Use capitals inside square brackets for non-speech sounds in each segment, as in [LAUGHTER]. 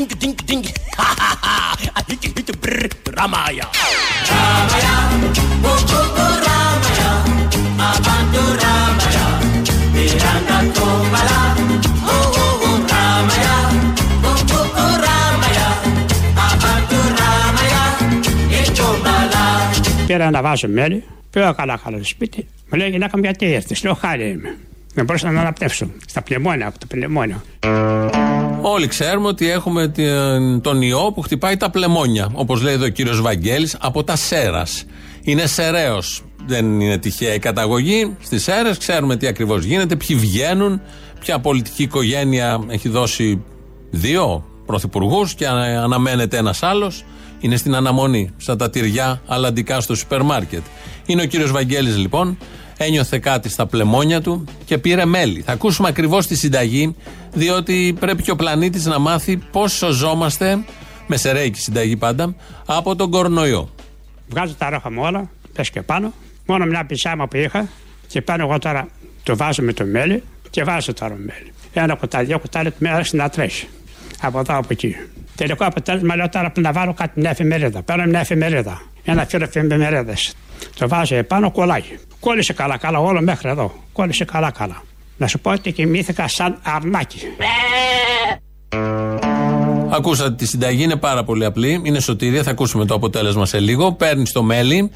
dink dink dink. Ha ha ha. A hit hit brr. Ramaya. Ramaya. Go go go Ramaya. Abantu Ramaya. Miranda Tomala. Oh oh oh Ramaya. Go go go Ramaya. Abantu Ramaya. Echomala. Πήρα να βάζω μέλι, πήγα καλά καλά στο σπίτι. Μου λέει γυναίκα μου γιατί ήρθες, λέω χάρη είμαι. Δεν μπορούσα να αναπνεύσω στα πνευμόνια, από το πνευμόνιο. Όλοι ξέρουμε ότι έχουμε την- τον ιό που χτυπάει τα πλεμόνια. Όπως λέει εδώ ο κύριος Βαγγέλης, από τα Σέρας. Είναι Σεραίος. Δεν είναι τυχαία η καταγωγή. Στις Σέρες ξέρουμε τι ακριβώς γίνεται, ποιοι βγαίνουν, ποια πολιτική οικογένεια έχει δώσει δύο πρωθυπουργούς και ανα- αναμένεται ένας άλλος. Είναι στην αναμονή, σαν τα τυριά αλλαντικά στο σούπερ μάρκετ. Είναι ο κύριος Βαγγέλης λοιπόν, ένιωθε κάτι στα πλεμόνια του και πήρε μέλι. Θα ακούσουμε ακριβώς τη συνταγή, διότι πρέπει και ο πλανήτης να μάθει πώς σωζόμαστε, με σερέικη συνταγή πάντα, από τον κορονοϊό. Βγάζω τα ρόχα μου όλα, πες και πάνω. Μόνο μια πισάμα που είχα και πάνω εγώ τώρα το βάζω με το μέλι και βάζω τώρα μέλι. Ένα κουτάλι, δύο κουτάλι, με άρχισε να τρέχει. Από εδώ από εκεί. Τελικό αποτέλεσμα λέω τώρα να βάλω κάτι μια εφημερίδα. Παίρνω μια εφημερίδα. Ένα φύλλο εφημερίδα. Το βάζω επάνω, κολλάει. Κόλλησε καλά, καλά, όλο μέχρι εδώ. Κόλλησε καλά, καλά. Να σου πω ότι κοιμήθηκα σαν αρνάκι. Ακούσατε τη συνταγή, είναι πάρα πολύ απλή. Είναι σωτήρια, θα ακούσουμε το αποτέλεσμα σε λίγο. Παίρνεις το μέλι,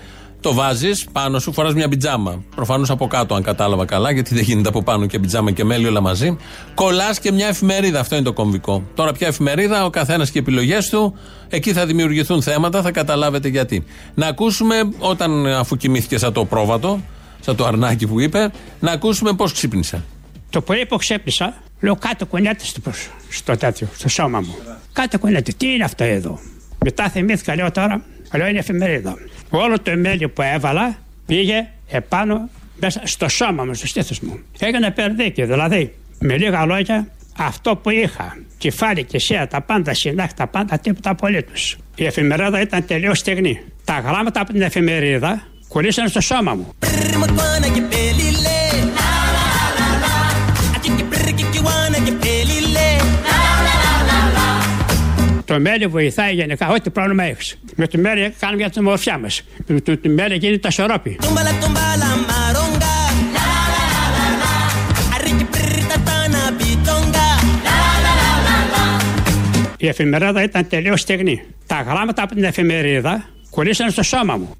το βάζεις πάνω σου, φοράς μια πιτζάμα. Προφανώς από κάτω, αν κατάλαβα καλά, γιατί δεν γίνεται από πάνω και πιτζάμα και μέλι όλα μαζί. Κολλάς και μια εφημερίδα, αυτό είναι το κομβικό. Τώρα, ποια εφημερίδα, ο καθένας και οι επιλογές του. Εκεί θα δημιουργηθούν θέματα, θα καταλάβετε γιατί. Να ακούσουμε, όταν αφού κοιμήθηκε σαν το πρόβατο, σαν το αρνάκι που είπε, να ακούσουμε πώς ξύπνησε. Το πρωί που ξέπνησα, λέω κάτω κουνέται στο, προσ- στο τέτοιο, στο σώμα μου. Κάτω κουνέται, τι είναι αυτό εδώ; Μετά θυμήθηκα, λέω τώρα, λέω είναι εφημερίδα. Όλο το μέλι που έβαλα πήγε επάνω μέσα στο σώμα μου, στο στήθος μου. Έγινε περδίκη, δηλαδή με λίγα λόγια αυτό που είχα, κεφάλι και σέα, τα πάντα, συνάχ, τα πάντα, τίποτα απολύτω. Η εφημερίδα ήταν τελείω στεγνή. Τα γράμματα από την εφημερίδα κολλήσαν στο σώμα μου. Το μέλι βοηθάει γενικά ό,τι πρόβλημα έχεις. Με το μέλι κάνουμε για την ομορφιά μας. Με το το μέλι γίνεται τα σωρόπι. Tumbala tumbala maronga. La la la la la. Arikipir tatana bitonga. La la la la la. Η εφημερίδα ήταν τελείως στεγνή. Τα γράμματα από την εφημερίδα κολλήσαν στο σώμα μου.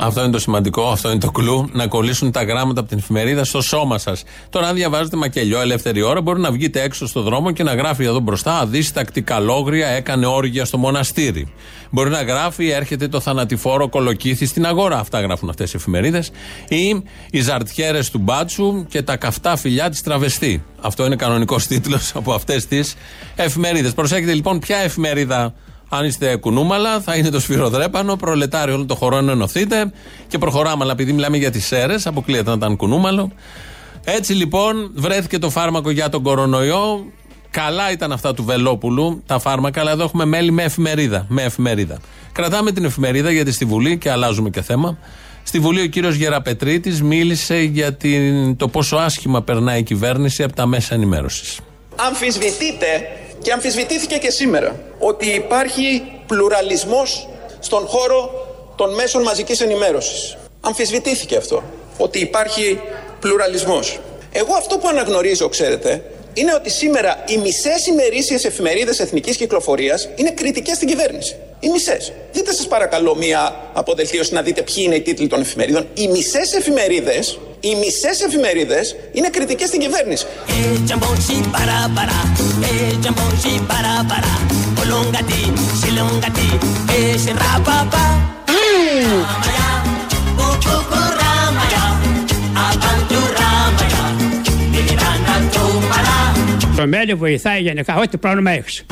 Αυτό είναι το σημαντικό, αυτό είναι το κλου. Να κολλήσουν τα γράμματα από την εφημερίδα στο σώμα σας. Τώρα, αν διαβάζετε μακελιό ελεύθερη ώρα, μπορεί να βγείτε έξω στο δρόμο και να γράφει εδώ μπροστά Αδίστακτη καλόγρια έκανε όργια στο μοναστήρι. Μπορεί να γράφει Έρχεται το θανατηφόρο κολοκύθι στην αγορά. Αυτά γράφουν αυτές οι εφημερίδες. Ή Οι ζαρτιέρες του μπάτσου και τα καυτά φιλιά της τραβεστή. Αυτό είναι κανονικός τίτλος από αυτές τις εφημερίδες. Προσέχετε λοιπόν, ποια εφημερίδα αν είστε κουνούμαλα, θα είναι το σφυροδρέπανο, προλετάριο όλο το χώρο να ενωθείτε και προχωράμε. Αλλά επειδή μιλάμε για τις αίρε, αποκλείεται να ήταν κουνούμαλο. Έτσι λοιπόν βρέθηκε το φάρμακο για τον κορονοϊό. Καλά ήταν αυτά του Βελόπουλου, τα φάρμακα, αλλά εδώ έχουμε μέλη με εφημερίδα. Με εφημερίδα. Κρατάμε την εφημερίδα γιατί στη Βουλή, και αλλάζουμε και θέμα. Στη Βουλή ο κύριος Γεραπετρίτης μίλησε για την, το πόσο άσχημα περνάει η κυβέρνηση από τα μέσα ενημέρωσης. αμφισβητείται και αμφισβητήθηκε και σήμερα ότι υπάρχει πλουραλισμός στον χώρο των μέσων μαζικής ενημέρωσης. Αμφισβητήθηκε αυτό, ότι υπάρχει πλουραλισμός. Εγώ αυτό που αναγνωρίζω, ξέρετε, είναι ότι σήμερα οι μισές ημερήσιες εφημερίδες εθνικής κυκλοφορίας είναι κριτικές στην κυβέρνηση. Οι μισές. Δείτε σας παρακαλώ μία αποδελτίωση να δείτε ποιοι είναι οι τίτλοι των εφημερίδων. Οι μισές εφημερίδες, οι μισέ εφημερίδε είναι κριτικέ στην κυβέρνηση. Eh, jamboshi para para. Eh, jamboshi para para. Olongati, silongati. Eh, shirapapa. Ramaya. Kukuku ramaya. Abantu ramaya. Nilirana tumbala. Το μέλι βοηθάει γενικά ό,τι πρόβλημα έχει.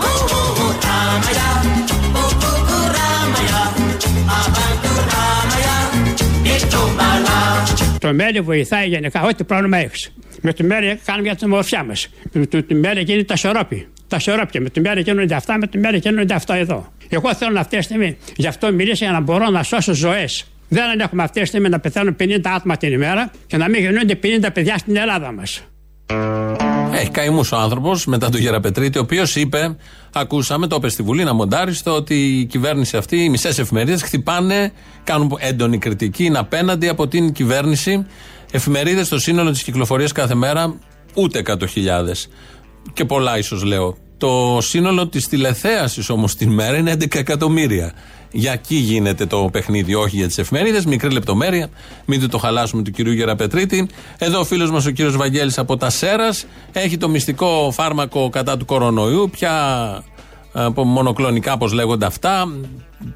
Ramaya. Kukuku ramaya. Abantu ramaya. Nitumbala. Το μέλι βοηθάει γενικά ό,τι πρόβλημα έχεις. Με το μέλι κάνουμε για την ομορφιά μας. Με το, το μέλι γίνεται τα σωρόπι. Τα σωρόπια. Με το μέλι γίνονται αυτά, με το μέλι γίνονται αυτά εδώ. Εγώ θέλω αυτή τη στιγμή, γι' αυτό μιλήσω για να μπορώ να σώσω ζωές. Δεν έχουμε αυτή τη στιγμή να πεθαίνουν 50 άτομα την ημέρα και να μην γεννούνται 50 παιδιά στην Ελλάδα μας. Έχει καημούς ο άνθρωπος μετά τον Γεραπετρίτη, ο οποίος είπε, ακούσαμε, το είπε στη Βουλή να μοντάριστο, ότι η κυβέρνηση αυτή, οι μισές εφημερίδες χτυπάνε, κάνουν έντονη κριτική, είναι απέναντι από την κυβέρνηση. Εφημερίδες στο σύνολο της κυκλοφορίας κάθε μέρα ούτε 100.000. Και πολλά ίσως λέω. Το σύνολο της τηλεθέασης όμως την μέρα είναι 11 εκατομμύρια. Για εκεί γίνεται το παιχνίδι, όχι για τις εφημερίδες. Μικρή λεπτομέρεια. Μην το χαλάσουμε του κυρίου Γεραπετρίτη. Εδώ ο φίλος μας ο κύριος Βαγγέλης από τα Σέρας έχει το μυστικό φάρμακο κατά του κορονοϊού. Πια από μονοκλονικά, όπω λέγονται αυτά.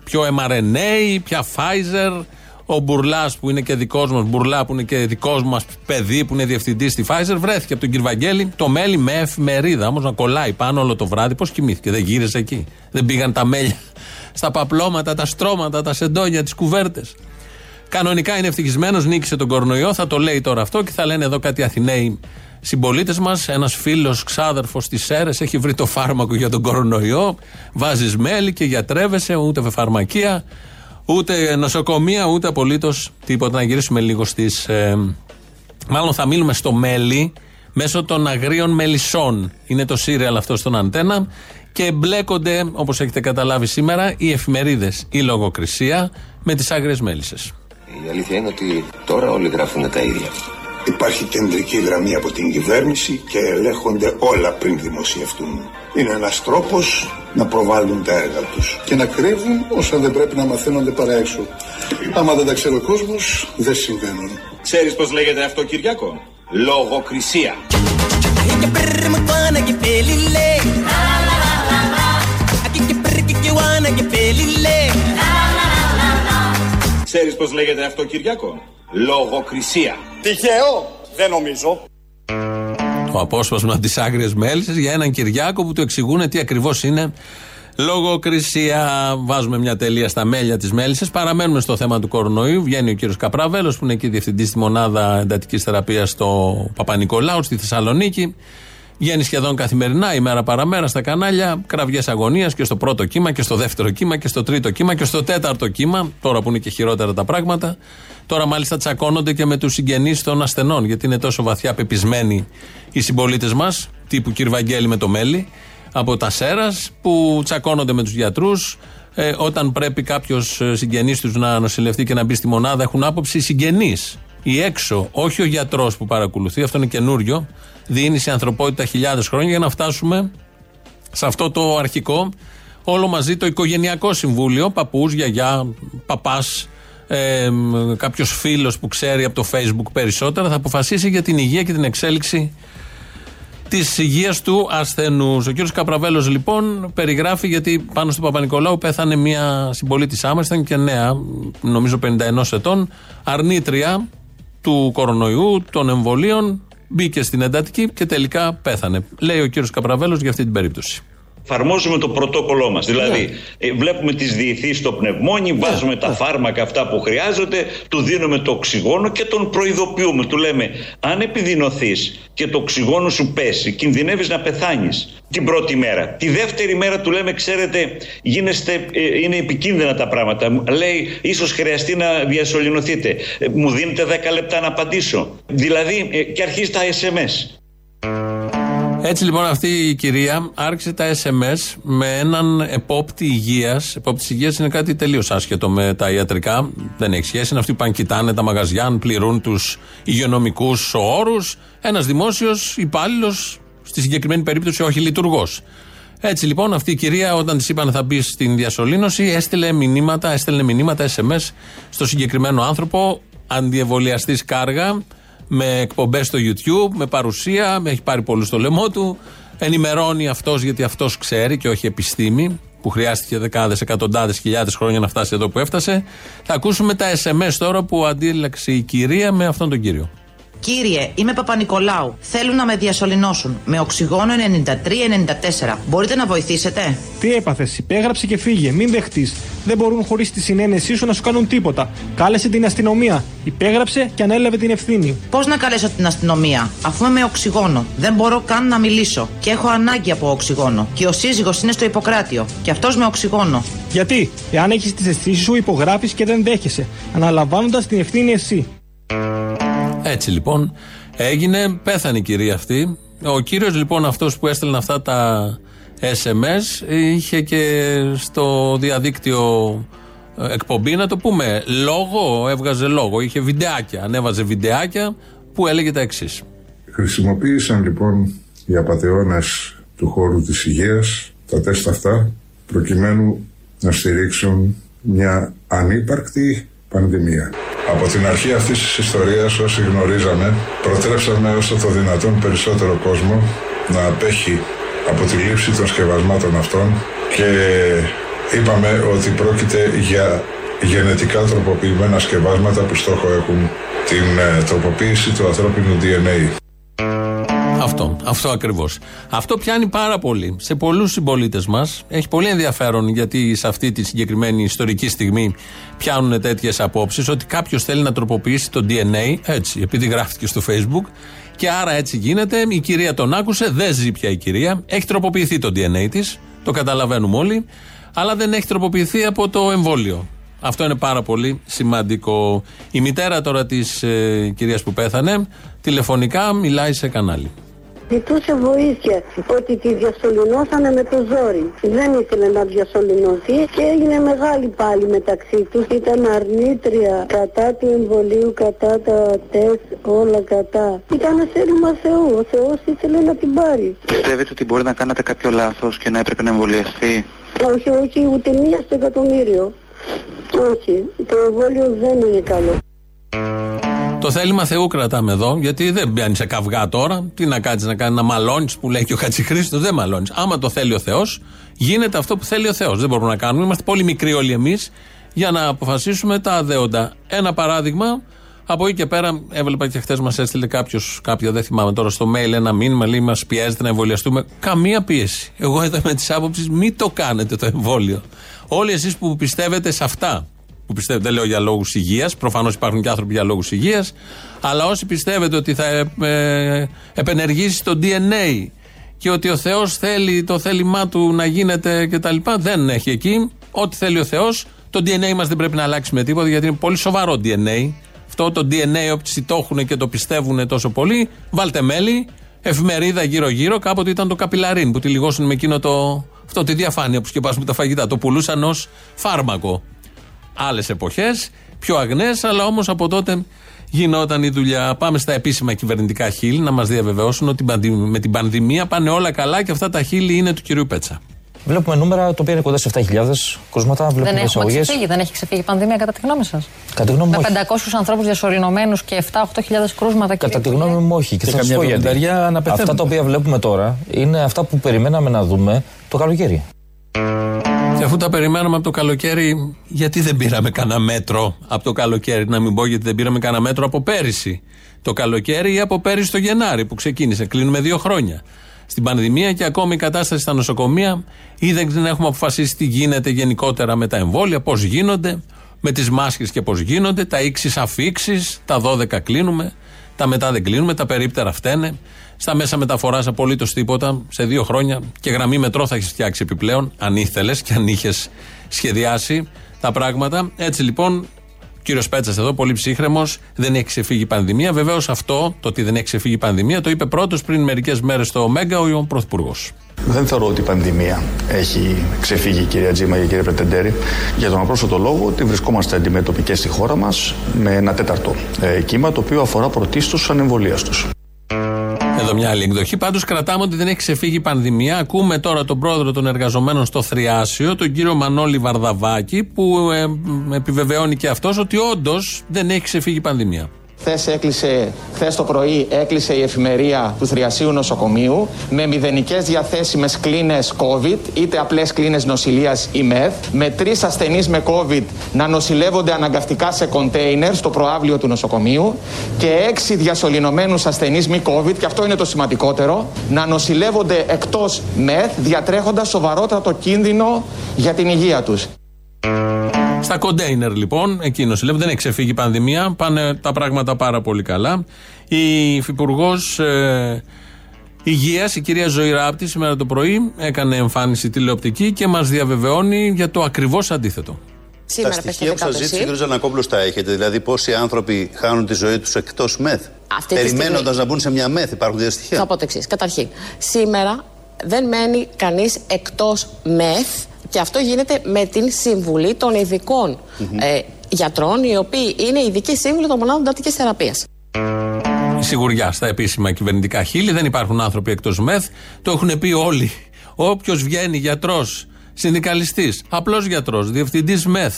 Πιο mRNA, πια Pfizer. Ο Μπουρλάς που είναι και δικός μας, Μπουρλά που είναι και δικός μας παιδί που είναι διευθυντής στη Pfizer, βρέθηκε από τον κύριο Βαγγέλη το μέλι με εφημερίδα. Όμως να κολλάει πάνω όλο το βράδυ. Πώς κοιμήθηκε, δεν γύρισε εκεί. Δεν πήγαν τα μέλια στα παπλώματα, τα στρώματα, τα σεντόνια, τις κουβέρτες. Κανονικά είναι ευτυχισμένος, νίκησε τον κορονοϊό. Θα το λέει τώρα αυτό και θα λένε εδώ κάτι Αθηναίοι συμπολίτες μας. Ένας φίλος ξάδερφος της ΣΕΡΕΣ έχει βρει το φάρμακο για τον κορονοϊό. Βάζεις μέλι και γιατρεύεσαι, ούτε φαρμακεία, ούτε νοσοκομεία, ούτε απολύτως τίποτα. Να γυρίσουμε λίγο στις. Ε, μάλλον θα μείνουμε στο μέλι μέσω των αγρίων μελισσών. Είναι το σύριαλ αυτό στον αντένα και εμπλέκονται, όπως έχετε καταλάβει σήμερα, οι εφημερίδες, η λογοκρισία με τις άγριες μέλισσες. Η αλήθεια είναι ότι τώρα όλοι γράφουν τα ίδια. Υπάρχει κεντρική γραμμή από την κυβέρνηση και ελέγχονται όλα πριν δημοσιευτούν. Είναι ένας τρόπος να προβάλλουν τα έργα τους και να κρύβουν όσα δεν πρέπει να μαθαίνονται παρά έξω. Άμα δεν τα ξέρει ο κόσμος, δεν συμβαίνουν. Ξέρεις πώς λέγεται αυτό Κυριακό; Λογοκρισία. Ξέρεις πώς λέγεται αυτό Κυριακό; Λογοκρισία. Τυχαίο, δεν νομίζω. Το απόσπασμα της άγριε μέλισσε για έναν Κυριάκο που του εξηγούν τι ακριβώς είναι λογοκρισία. Βάζουμε μια τελεία στα μέλια της μέλισσε. Παραμένουμε στο θέμα του κορονοϊού. Βγαίνει ο κύριος Καπράβελος, που είναι εκεί διευθυντής στη μονάδα εντατικής θεραπείας στο Παπα-Νικολάου στη Θεσσαλονίκη. Βγαίνει σχεδόν καθημερινά, ημέρα παραμέρα στα κανάλια, κραυγές αγωνίας και στο πρώτο κύμα και στο δεύτερο κύμα και στο τρίτο κύμα και στο τέταρτο κύμα. Τώρα που είναι και χειρότερα τα πράγματα. Τώρα μάλιστα τσακώνονται και με τους συγγενείς των ασθενών, γιατί είναι τόσο βαθιά πεπισμένοι οι συμπολίτες μας, τύπου κ. Βαγγέλη με το μέλι, από τα Σέρας, που τσακώνονται με τους γιατρούς. Ε, όταν πρέπει κάποιος συγγενής τους να νοσηλευτεί και να μπει στη μονάδα, έχουν άποψη οι συγγενείς. Ή έξω, όχι ο γιατρός που παρακολουθεί, αυτό είναι καινούριο. Δίνει σε ανθρωπότητα χιλιάδες χρόνια για να φτάσουμε σε αυτό το αρχικό, όλο μαζί το οικογενειακό συμβούλιο, παππούς, γιαγιά, παπάς, ε, κάποιος φίλος που ξέρει από το Facebook περισσότερα, θα αποφασίσει για την υγεία και την εξέλιξη της υγείας του ασθενούς. Ο κύριος Καπραβέλος λοιπόν περιγράφει γιατί πάνω στον Παπα-Νικολάου πέθανε μια συμπολίτη άμα, ήταν και νέα, νομίζω 51 ετών, αρνήτρια του κορονοϊού, των εμβολίων, μπήκε στην εντατική και τελικά πέθανε. Λέει ο κύριος Καπραβέλος για αυτή την περίπτωση. Εφαρμόζουμε το πρωτόκολλό μας. Δηλαδή, Ναι. ε, βλέπουμε τις διηθείς στο πνευμόνι, βάζουμε τα φάρμακα αυτά που χρειάζονται, του δίνουμε το οξυγόνο και τον προειδοποιούμε. Του λέμε, αν επιδεινωθείς και το οξυγόνο σου πέσει, κινδυνεύεις να πεθάνεις την πρώτη μέρα. Τη δεύτερη μέρα του λέμε, ξέρετε, γίνεστε, ε, είναι επικίνδυνα τα πράγματα. Μου Λέει, ίσως χρειαστεί να διασωληνωθείτε. Ε, Μου δίνετε 10 λεπτά να απαντήσω. Δηλαδή, ε, και αρχίζει τα SMS. Έτσι λοιπόν αυτή η κυρία άρχισε τα SMS με έναν επόπτη υγείας. Επόπτης υγείας είναι κάτι τελείως άσχετο με τα ιατρικά. Δεν έχει σχέση. Είναι αυτοί που πάνε κοιτάνε τα μαγαζιά, αν πληρούν τους υγειονομικούς όρους. Ένας δημόσιος υπάλληλος, στη συγκεκριμένη περίπτωση όχι λειτουργός. Έτσι λοιπόν αυτή η κυρία όταν της είπαν θα μπει στην διασωλήνωση έστειλε μηνύματα, έστελνε μηνύματα SMS στο συγκεκριμένο άνθρωπο αντιεμβολιαστής κάργα με εκπομπές στο YouTube, με παρουσία, με έχει πάρει πολλού στο λαιμό του. Ενημερώνει αυτός γιατί αυτός ξέρει και όχι επιστήμη, που χρειάστηκε δεκάδες, εκατοντάδες, χιλιάδες χρόνια να φτάσει εδώ που έφτασε. Θα ακούσουμε τα SMS τώρα που αντίλεξε η κυρία με αυτόν τον κύριο. Κύριε, είμαι Παπα-Νικολάου. Θέλουν να με διασωληνώσουν με οξυγόνο 93-94. Μπορείτε να βοηθήσετε; Τι έπαθες, υπέγραψε και φύγε, μην δεχτείς. Δεν μπορούν χωρίς τη συνένεσή σου να σου κάνουν τίποτα. Κάλεσε την αστυνομία. Υπέγραψε και ανέλαβε την ευθύνη. Πώς να καλέσω την αστυνομία, αφού είμαι με οξυγόνο. Δεν μπορώ καν να μιλήσω. Και έχω ανάγκη από οξυγόνο. Και ο σύζυγος είναι στο Ιπποκράτιο. Και αυτός με οξυγόνο. Γιατί, εάν έχεις τις αισθήσεις σου, υπογράφεις και δεν δέχεσαι, αναλαμβάνοντας την ευθύνη εσύ. Έτσι λοιπόν έγινε, πέθανε η κυρία αυτή. Ο κύριος λοιπόν αυτός που έστελνε αυτά τα SMS είχε και στο διαδίκτυο ε, εκπομπή, να το πούμε, λόγο, έβγαζε λόγο, είχε βιντεάκια, ανέβαζε βιντεάκια που έλεγε τα εξής. Χρησιμοποίησαν λοιπόν οι απαταιώνες του χώρου της υγείας τα τεστ αυτά προκειμένου να στηρίξουν μια ανύπαρκτη πανδημία. Από την αρχή αυτής της ιστορίας όσοι γνωρίζαμε προτρέψαμε όσο το δυνατόν περισσότερο κόσμο να απέχει από τη λήψη των σκευασμάτων αυτών και είπαμε ότι πρόκειται για γενετικά τροποποιημένα σκευάσματα που στόχο έχουν την ε, τροποποίηση του ανθρώπινου DNA. Αυτό, αυτό ακριβώς. Αυτό πιάνει πάρα πολύ σε πολλούς συμπολίτες μας. Έχει πολύ ενδιαφέρον γιατί σε αυτή τη συγκεκριμένη ιστορική στιγμή πιάνουν τέτοιες απόψεις ότι κάποιος θέλει να τροποποιήσει το DNA, έτσι, επειδή γράφτηκε στο Facebook. Και άρα έτσι γίνεται. Η κυρία τον άκουσε, δεν ζει πια η κυρία. Έχει τροποποιηθεί το DNA της, το καταλαβαίνουμε όλοι, αλλά δεν έχει τροποποιηθεί από το εμβόλιο. Αυτό είναι πάρα πολύ σημαντικό. Η μητέρα τώρα της ε, κυρίας που πέθανε, τηλεφωνικά μιλάει σε κανάλι. Ζητούσε βοήθεια ότι τη διασωληνώσανε με το ζόρι. Δεν ήθελε να διασωληνωθεί και έγινε μεγάλη πάλι μεταξύ τους. Ήταν αρνήτρια κατά του εμβολίου, κατά τα τεστ, όλα κατά. Ήταν θέλημα Θεού. Ο Θεός ήθελε να την πάρει. Πιστεύετε ότι μπορεί να κάνατε κάποιο λάθος και να έπρεπε να εμβολιαστεί; Όχι, όχι, ούτε μία στο εκατομμύριο. Όχι, το εμβόλιο δεν είναι καλό. Το θέλημα Θεού κρατάμε εδώ, γιατί δεν μπαίνει σε καυγά τώρα. Τι να κάτσεις να κάνει, να μαλώνεις που λέει και ο Χατζηχρήστος, δεν μαλώνεις. Άμα το θέλει ο Θεός, γίνεται αυτό που θέλει ο Θεός. Δεν μπορούμε να κάνουμε. Είμαστε πολύ μικροί όλοι εμείς για να αποφασίσουμε τα αδέοντα. Ένα παράδειγμα, από εκεί και πέρα, έβλεπα και χθες μας έστειλε κάποιος, κάποιο, δεν θυμάμαι τώρα, στο mail ένα μήνυμα, λέει μας πιέζεται να εμβολιαστούμε. Καμία πίεση. Εγώ εδώ με τι άποψει, μην το κάνετε το εμβόλιο. Όλοι εσείς που πιστεύετε σε αυτά, που πιστεύετε, δεν λέω για λόγους υγείας, προφανώς υπάρχουν και άνθρωποι για λόγους υγείας, αλλά όσοι πιστεύετε ότι θα ε, ε, επενεργήσει το DNA και ότι ο Θεός θέλει το θέλημά του να γίνεται κτλ. Δεν έχει εκεί. Ό,τι θέλει ο Θεός, το DNA μας δεν πρέπει να αλλάξει με τίποτα γιατί είναι πολύ σοβαρό DNA. Αυτό το DNA, όποιοι το έχουν και το πιστεύουν τόσο πολύ, βάλτε μέλι, εφημερίδα γύρω-γύρω. Κάποτε ήταν το καπιλαρίν που τη λιγώσουν με εκείνο το. Αυτό τη διαφάνεια που σκεπάσουμε τα φαγητά. Το πουλούσαν ως φάρμακο άλλες εποχές, πιο αγνές, αλλά όμως από τότε γινόταν η δουλειά. Πάμε στα επίσημα κυβερνητικά χείλη να μας διαβεβαιώσουν ότι με την πανδημία πάνε όλα καλά και αυτά τα χείλη είναι του κυρίου Πέτσα. Βλέπουμε νούμερα τα οποία είναι κοντά σε 7.000 κρούσματα. Βλέπουμε Δεν έχουμε εισαγωγές. ξεφύγει, δεν έχει ξεφύγει η πανδημία κατά τη γνώμη σας; Κατά τη γνώμη Με μου, όχι. 500 ανθρώπους διασωληνωμένους και 7-8 χιλιάδες κρούσματα. Κατά κύριε τη γνώμη μου, όχι. Και, Και θα σας καμιά πω γιατί. πενταριά να πεθαίνουν. Αυτά τα οποία βλέπουμε τώρα είναι αυτά που περιμέναμε να δούμε το καλοκαίρι. Και αφού τα περιμέναμε από το καλοκαίρι, γιατί δεν πήραμε κανένα μέτρο από το καλοκαίρι, να μην πω γιατί δεν πήραμε κανένα μέτρο από πέρυσι το καλοκαίρι ή από πέρυσι το Γενάρη που ξεκίνησε. Κλείνουμε δύο χρόνια στην πανδημία και ακόμη η κατάσταση στα νοσοκομεία ή δεν έχουμε αποφασίσει τι γίνεται γενικότερα με τα εμβόλια, πώς γίνονται, με τις μάσκες και πώς γίνονται, τα ίξει αφήξεις, τα 12 κλείνουμε, τα μετά δεν κλείνουμε, τα περίπτερα φταίνε. Στα μέσα μεταφοράς απολύτως τίποτα. Σε δύο χρόνια και γραμμή μετρό θα έχεις φτιάξει επιπλέον, αν ήθελες και αν είχες σχεδιάσει τα πράγματα. Έτσι λοιπόν, κύριος Πέτσας εδώ, πολύ ψύχρεμος, δεν έχει ξεφύγει η πανδημία. Βεβαίως αυτό, το ότι δεν έχει ξεφύγει η πανδημία, το είπε πρώτος πριν μερικές μέρες στο Μέγκα ο Πρωθυπουργός. Δεν θεωρώ ότι η πανδημία έχει ξεφύγει, κυρία Τζίμα και κύριε Πρετεντέρη, για τον απλούστατο λόγο ότι βρισκόμαστε αντιμέτωποι και στη χώρα μας με ένα τέταρτο ε, κύμα, το οποίο αφορά πρωτίστως τους ανεμβολίαστου. Εδώ μια άλλη εκδοχή. Πάντως κρατάμε ότι δεν έχει ξεφύγει η πανδημία. Ακούμε τώρα τον πρόεδρο των εργαζομένων στο Θριάσιο, τον κύριο Μανώλη Βαρδαβάκη, που ε, επιβεβαιώνει και αυτός ότι όντως δεν έχει ξεφύγει η πανδημία. Χθες έκλεισε, χθες το πρωί έκλεισε η εφημερία του Θριασίου Νοσοκομείου με μηδενικές διαθέσιμες κλίνες COVID, είτε απλές κλίνες νοσηλείας ή ΜΕΘ, με τρεις ασθενείς με COVID να νοσηλεύονται αναγκαστικά σε κοντέινερ στο προάβλιο του νοσοκομείου και έξι διασωληνωμένους ασθενείς μη COVID, και αυτό είναι το σημαντικότερο, να νοσηλεύονται εκτός ΜΕΘ, διατρέχοντας σοβαρότατο κίνδυνο για την υγεία τους. Στα κοντέινερ λοιπόν, εκεί νοσηλεύουν, δεν έχει ξεφύγει η πανδημία, πάνε τα πράγματα πάρα πολύ καλά. Η Υφυπουργός ε, Υγείας, η κυρία Ζωή Ράπτη, σήμερα το πρωί έκανε εμφάνιση τηλεοπτική και μας διαβεβαιώνει για το ακριβώς αντίθετο. τα στοιχεία που σας ζήτησε ο κ. Ζανακόπουλο τα έχετε, δηλαδή πόσοι άνθρωποι χάνουν τη ζωή τους εκτός ΜΕΘ; Αυτή τη Περιμένοντας στιγμή- να μπουν σε μια μεθ, υπάρχουν δύο Θα στοιχεία. πω το εξής. Καταρχήν, σήμερα δεν μένει κανείς εκτός μεθ και αυτό γίνεται με την συμβουλή των ειδικών ε, γιατρών, οι οποίοι είναι ειδικοί σύμβουλοι των μονάδων εντατικής θεραπείας. Η σιγουριά στα επίσημα κυβερνητικά χείλη. Δεν υπάρχουν άνθρωποι εκτός ΜΕΘ. Το έχουν πει όλοι. Όποιος βγαίνει γιατρός, συνδικαλιστής, απλός γιατρός, διευθυντής ΜΕΘ,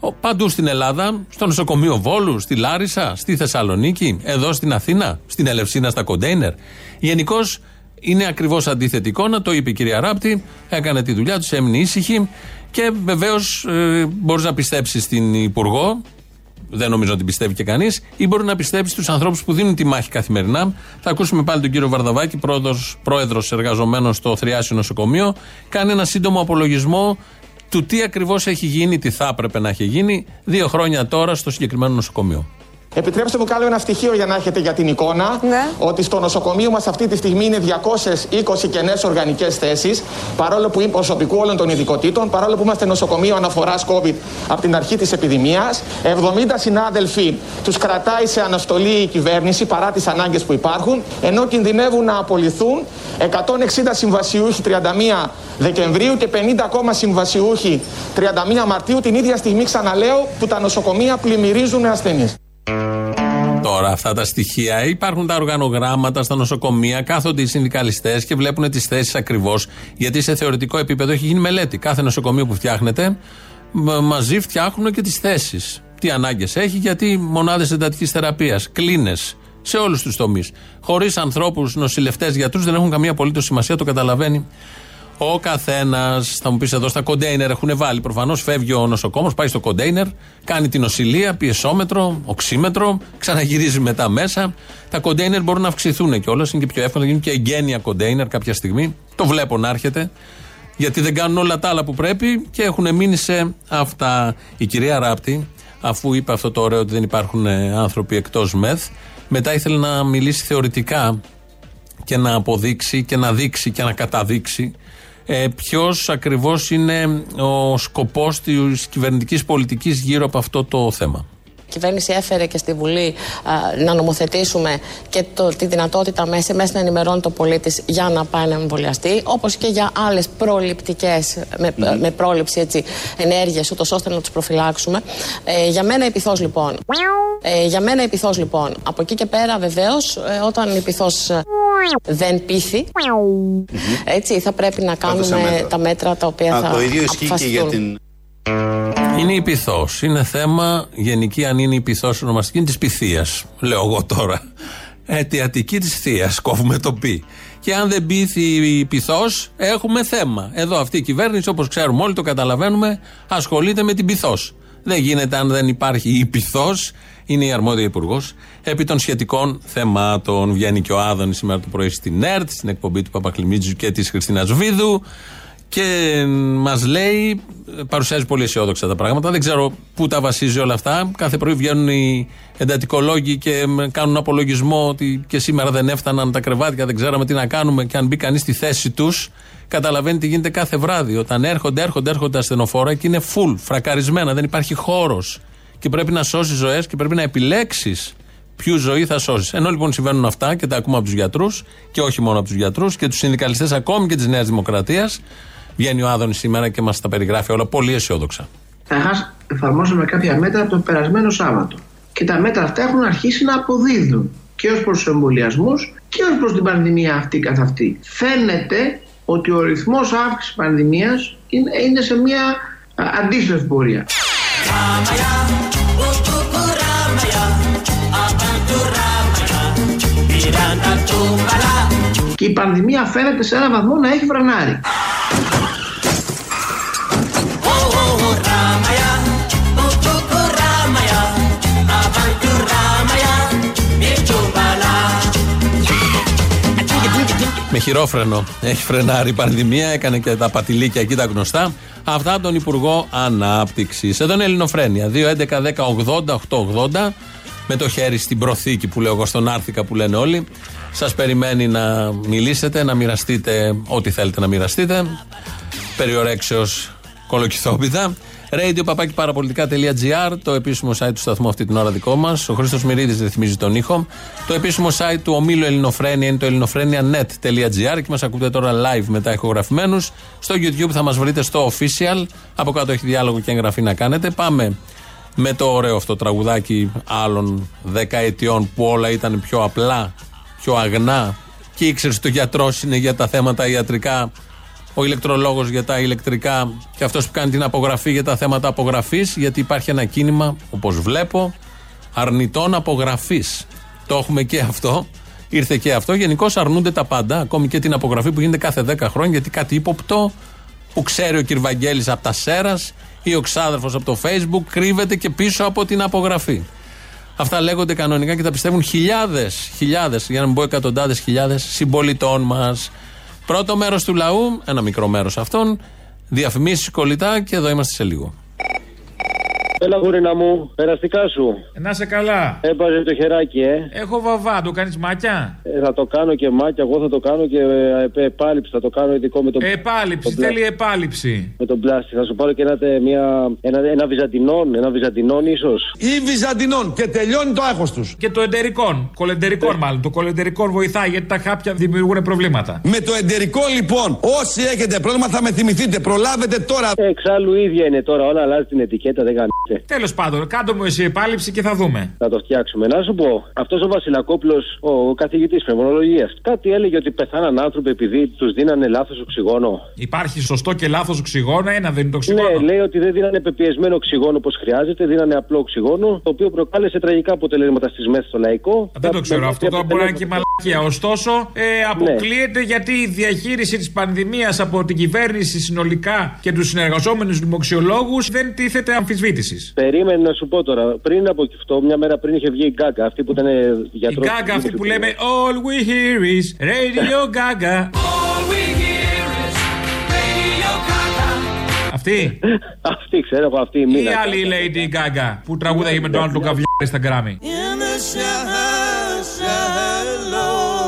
ο- παντού στην Ελλάδα, στο νοσοκομείο Βόλου, στη Λάρισα, στη Θεσσαλονίκη, εδώ στην Αθήνα, στην Ελευσίνα στα κοντέινερ. Γενικώς είναι ακριβώς αντιθετικό να το είπε η κυρία Ράπτη, έκανε τη δουλειά τους, έμεινε ήσυχη και βεβαίως ε, μπορείς να πιστέψεις στην Υπουργό, δεν νομίζω ότι πιστεύει και κανείς, ή μπορεί να πιστέψεις στου ανθρώπους που δίνουν τη μάχη καθημερινά. Θα ακούσουμε πάλι τον κύριο Βαρδαβάκη, πρόεδρος εργαζομένος στο Θριάσιο Νοσοκομείο. Κάνει ένα σύντομο απολογισμό του τι ακριβώς έχει γίνει, τι θα έπρεπε να έχει γίνει δύο χρόνια τώρα στο συγκεκριμένο νοσοκομείο. Επιτρέψτε μου κάνω ένα στοιχείο για να έχετε για την εικόνα ότι στο νοσοκομείο μας αυτή τη στιγμή είναι 220 κενές οργανικές θέσεις παρόλο που είναι προσωπικού όλων των ειδικοτήτων, παρόλο που είμαστε νοσοκομείο αναφοράς COVID από την αρχή της επιδημίας. 70 συνάδελφοι τους κρατάει σε αναστολή η κυβέρνηση παρά τις ανάγκες που υπάρχουν, ενώ κινδυνεύουν να απολυθούν 160 συμβασιούχοι 31 Δεκεμβρίου και 50 ακόμα συμβασιούχοι 31 Μαρτίου την ίδια στιγμή ξαναλέω που τα νοσοκομεία πλημμυρίζουν με ασθενείς. Τώρα αυτά τα στοιχεία υπάρχουν τα οργανογράμματα στα νοσοκομεία, κάθονται οι συνδικαλιστές και βλέπουν τις θέσεις ακριβώς. Γιατί σε θεωρητικό επίπεδο έχει γίνει μελέτη. Κάθε νοσοκομείο που φτιάχνεται μ- μαζί φτιάχνουν και τις θέσεις. Τι ανάγκες έχει, γιατί μονάδες εντατικής θεραπείας, κλίνες σε όλους τους τομείς. Χωρίς ανθρώπους, νοσηλευτές, γιατρούς δεν έχουν καμία απολύτως σημασία, το καταλαβαίνει ο καθένας, θα μου πεις εδώ στα κοντέινερ έχουν βάλει. Προφανώς φεύγει ο νοσοκόμος, πάει στο κοντέινερ, κάνει την οσηλεία, πιεσόμετρο, οξύμετρο, ξαναγυρίζει μετά μέσα. Τα κοντέινερ μπορούν να αυξηθούν κιόλας, είναι και πιο εύκολο να γίνουν και εγγένεια κοντέινερ κάποια στιγμή. Το βλέπω να έρχεται. Γιατί δεν κάνουν όλα τα άλλα που πρέπει και έχουν μείνει σε αυτά. Η κυρία Ράπτη, αφού είπε αυτό το ωραίο ότι δεν υπάρχουν ε, άνθρωποι εκτός ΜΕΘ, μετά ήθελε να μιλήσει θεωρητικά και να αποδείξει και να δείξει και να καταδείξει ε, ποιος ακριβώς είναι ο σκοπός της κυβερνητικής πολιτικής γύρω από αυτό το θέμα; Η κυβέρνηση έφερε και στη Βουλή α, να νομοθετήσουμε και το, τη δυνατότητα μέσα, μέσα να ενημερώνει το πολίτη για να πάει να εμβολιαστεί, όπως και για άλλες προληπτικές, με, με πρόληψη έτσι, ενέργειες, ούτως ώστε να τους προφυλάξουμε. Ε, για μένα η πυθός, λοιπόν. Ε, για μένα η πυθός, λοιπόν. Από εκεί και πέρα, βεβαίως, όταν η πυθός ε, δεν πείθει, έτσι, θα πρέπει να κάνουμε μέτρα. τα μέτρα τα οποία Α, θα το ίδιο ισχύει και για αποφασιστούν. την. Είναι η πυθός. Είναι θέμα γενική, αν είναι η πυθός ονομαστική, της πυθίας. Λέω εγώ τώρα. Αιτιατική τη θείας. Κόβουμε το πι. Και αν δεν πείθει η πυθός, έχουμε θέμα. Εδώ αυτή η κυβέρνηση, όπως ξέρουμε όλοι, το καταλαβαίνουμε, ασχολείται με την πυθός. Δεν γίνεται αν δεν υπάρχει η πυθός, είναι η αρμόδια υπουργός, επί των σχετικών θεμάτων. Βγαίνει και ο Άδωνης σήμερα το πρωί στην ΕΡΤ, στην εκπομπή του Παπακλημίτζου και της Χριστίνας Βίδου και μας λέει, παρουσιάζει πολύ αισιόδοξα τα πράγματα. Δεν ξέρω πού τα βασίζει όλα αυτά. Κάθε πρωί βγαίνουν οι εντατικολόγοι και μ, κάνουν απολογισμό ότι και σήμερα δεν έφταναν τα κρεβάτια, δεν ξέραμε τι να κάνουμε. Και αν μπει κανείς στη θέση τους, καταλαβαίνει τι γίνεται κάθε βράδυ. Όταν έρχονται, έρχονται, έρχονται τα ασθενοφόρα και είναι full, φρακαρισμένα, δεν υπάρχει χώρος. Και πρέπει να σώσεις ζωές και πρέπει να επιλέξεις ποιου ζωή θα σώσεις. Ενώ λοιπόν συμβαίνουν αυτά και τα ακούμε από τους γιατρούς και όχι μόνο από τους γιατρούς και τους συνδικαλιστές ακόμη και της Νέας Δημοκρατίας, βγαίνει ο Άδωνης σήμερα και μας τα περιγράφει όλα πολύ αισιόδοξα. Καταρχά, εφαρμόσαμε κάποια μέτρα από το περασμένο Σάββατο. Και τα μέτρα αυτά έχουν αρχίσει να αποδίδουν και ως προς τους εμβολιασμούς και ως προς την πανδημία αυτή καθ' αυτή. Φαίνεται ότι ο ρυθμός αύξησης πανδημίας είναι, είναι σε μια α, αντίστροφη πορεία. Και η πανδημία φαίνεται σε έναν βαθμό να έχει φρενάρει. Με χειρόφρενο. Έχει φρενάρει η πανδημία, έκανε και τα πατηλίκια εκεί τα γνωστά. Αυτά από τον Υπουργό Ανάπτυξης. Εδώ είναι Ελληνοφρένια. 2.11.10.80.880. Με το χέρι στην προθήκη που λέω εγώ, στον Άρθικα που λένε όλοι. Σας περιμένει να μιλήσετε, να μοιραστείτε ό,τι θέλετε να μοιραστείτε. Περιορέξεως κολοκυθόπιδα. Radio παπάκι παραπολιτικά.gr, το επίσημο site του σταθμού αυτή την ώρα δικό μας. Ο Χρήστος Μυρίδης ρυθμίζει τον ήχο. Το επίσημο site του ομίλου Ελληνοφρένια είναι το ελληνοφρένια.net.gr και μας ακούτε τώρα live μετά ηχογραφημένους. Στο YouTube θα μας βρείτε στο official. Από κάτω έχει διάλογο και εγγραφή να κάνετε. Πάμε με το ωραίο αυτό τραγουδάκι άλλων δεκαετιών που όλα ήταν πιο απλά, πιο αγνά και ήξερες ότι ο γιατρός είναι για τα θέματα ιατρικά, ο ηλεκτρολόγος για τα ηλεκτρικά και αυτός που κάνει την απογραφή για τα θέματα απογραφής. Γιατί υπάρχει ένα κίνημα, όπως βλέπω, αρνητών απογραφής. Το έχουμε και αυτό. Ήρθε και αυτό. Γενικώς αρνούνται τα πάντα, ακόμη και την απογραφή που γίνεται κάθε 10 χρόνια, γιατί κάτι ύποπτο που ξέρει ο κ. Βαγγέλης από τα Σέρας ή ο ξάδερφος από το Facebook κρύβεται και πίσω από την απογραφή. Αυτά λέγονται κανονικά και τα πιστεύουν χιλιάδες, χιλιάδες, για να μην πω εκατοντάδες χιλιάδες συμπολιτών μας. Πρώτο μέρος του λαού, ένα μικρό μέρος αυτών, διαφημίσεις κολλητά και εδώ είμαστε σε λίγο. Έλα, γουρίνα μου, περαστικά σου. Να σε καλά. Έπαζε το χεράκι, ε. Έχω βαβά, το κάνεις μάτια; Ε, θα το κάνω και μάκια, εγώ θα το κάνω και ε, επάλυψη. Θα το κάνω ειδικό με τον Επάλυψη, τον θέλει επάλυψη. Με τον πλάστη. Θα σου πάρω και ένα, τε- μια, ένα, ένα βυζαντινόν, ένα βυζαντινόν ίσως. Ή βυζαντινών και τελειώνει το άγχος τους. Και το εντερικών. Κολεντερικών μάλλον. Το κολεντερικών βοηθάει γιατί τα χάπια δημιουργούν προβλήματα. Με το εντερικό λοιπόν, όσοι έχετε πρόβλημα θα με θυμηθείτε. Προλάβετε τώρα. Εξάλλου ίδια είναι τώρα, όλα αλλάζει την ετικέτα, δεν κάνει. Τέλος πάντων, κάντο μου εσύ επάλυψη και θα δούμε. Θα το φτιάξουμε. Να σου πω, αυτός ο Βασιλακόπουλος, ο καθηγητής πνευμονολογίας, κάτι έλεγε ότι πεθάναν άνθρωποι επειδή τους δίνανε λάθος οξυγόνο. Υπάρχει σωστό και λάθος οξυγόνο, ένα δεν είναι το οξυγόνο. Ναι, λέει ότι δεν δίνανε πεπιεσμένο οξυγόνο όπως χρειάζεται, δίνανε απλό οξυγόνο, το οποίο προκάλεσε τραγικά αποτελέσματα στις μέθε στο λαϊκό. Δεν το ξέρω αυτό, τώρα μπορεί να είναι και μαλακία. Ωστόσο, ε, αποκλείεται γιατί η διαχείριση της πανδημίας από την κυβέρνηση συνολικά και τους συνεργαζόμενους δημοξιολόγους δεν τίθεται αμφισβήτηση. Περίμενε να σου πω τώρα. Πριν από αυτό, μια μέρα πριν είχε βγει η Γκάγκα, αυτή που ήταν Η γιατρός. γκάγκα αυτή που λέμε [LAUGHS] All we hear is Radio Gaga. Αυτή; [LAUGHS] αυτή, ξέρω εγώ, αυτή η Ή μήνα. άλλη η Lady Gaga που τραγούδαγε με τον άλλο τον καβιάρι στα Grammy. In the shallow, shallow,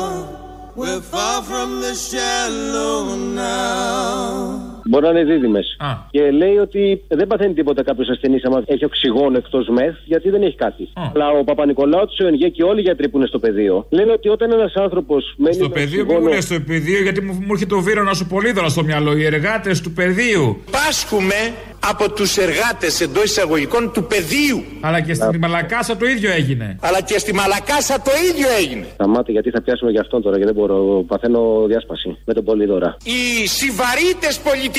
we're far from the shallow now. Μπορεί να είναι δίδυμες. Και λέει ότι δεν παθαίνει τίποτα κάποιος ασθενής άμα έχει οξυγόνο εκτός μεθ, γιατί δεν έχει κάτι. Αλλά ο Παπα-Νικολάου, του Ιωνιέ και όλοι οι γιατροί που είναι στο πεδίο λένε ότι όταν ένας άνθρωπος μένει. Στο με πεδίο, μην οξυγόνο- μου λες στο πεδίο, γιατί μου, μου έρχεται το βίρονα σου πολύ δωρα στο μυαλό. Οι εργάτες του πεδίου. Πάσχουμε από τους εργάτες εντός εισαγωγικών του πεδίου. Αλλά και στην Μαλακάσα το ίδιο έγινε. Αλλά και στη Μαλακάσα το ίδιο έγινε. Σταμάτε, γιατί θα πιάσουμε για αυτόν τώρα, γιατί δεν μπορώ. Παθαίνω διάσπαση με τον Πολύδωρα. Οι συβαρύτες πολιτικοί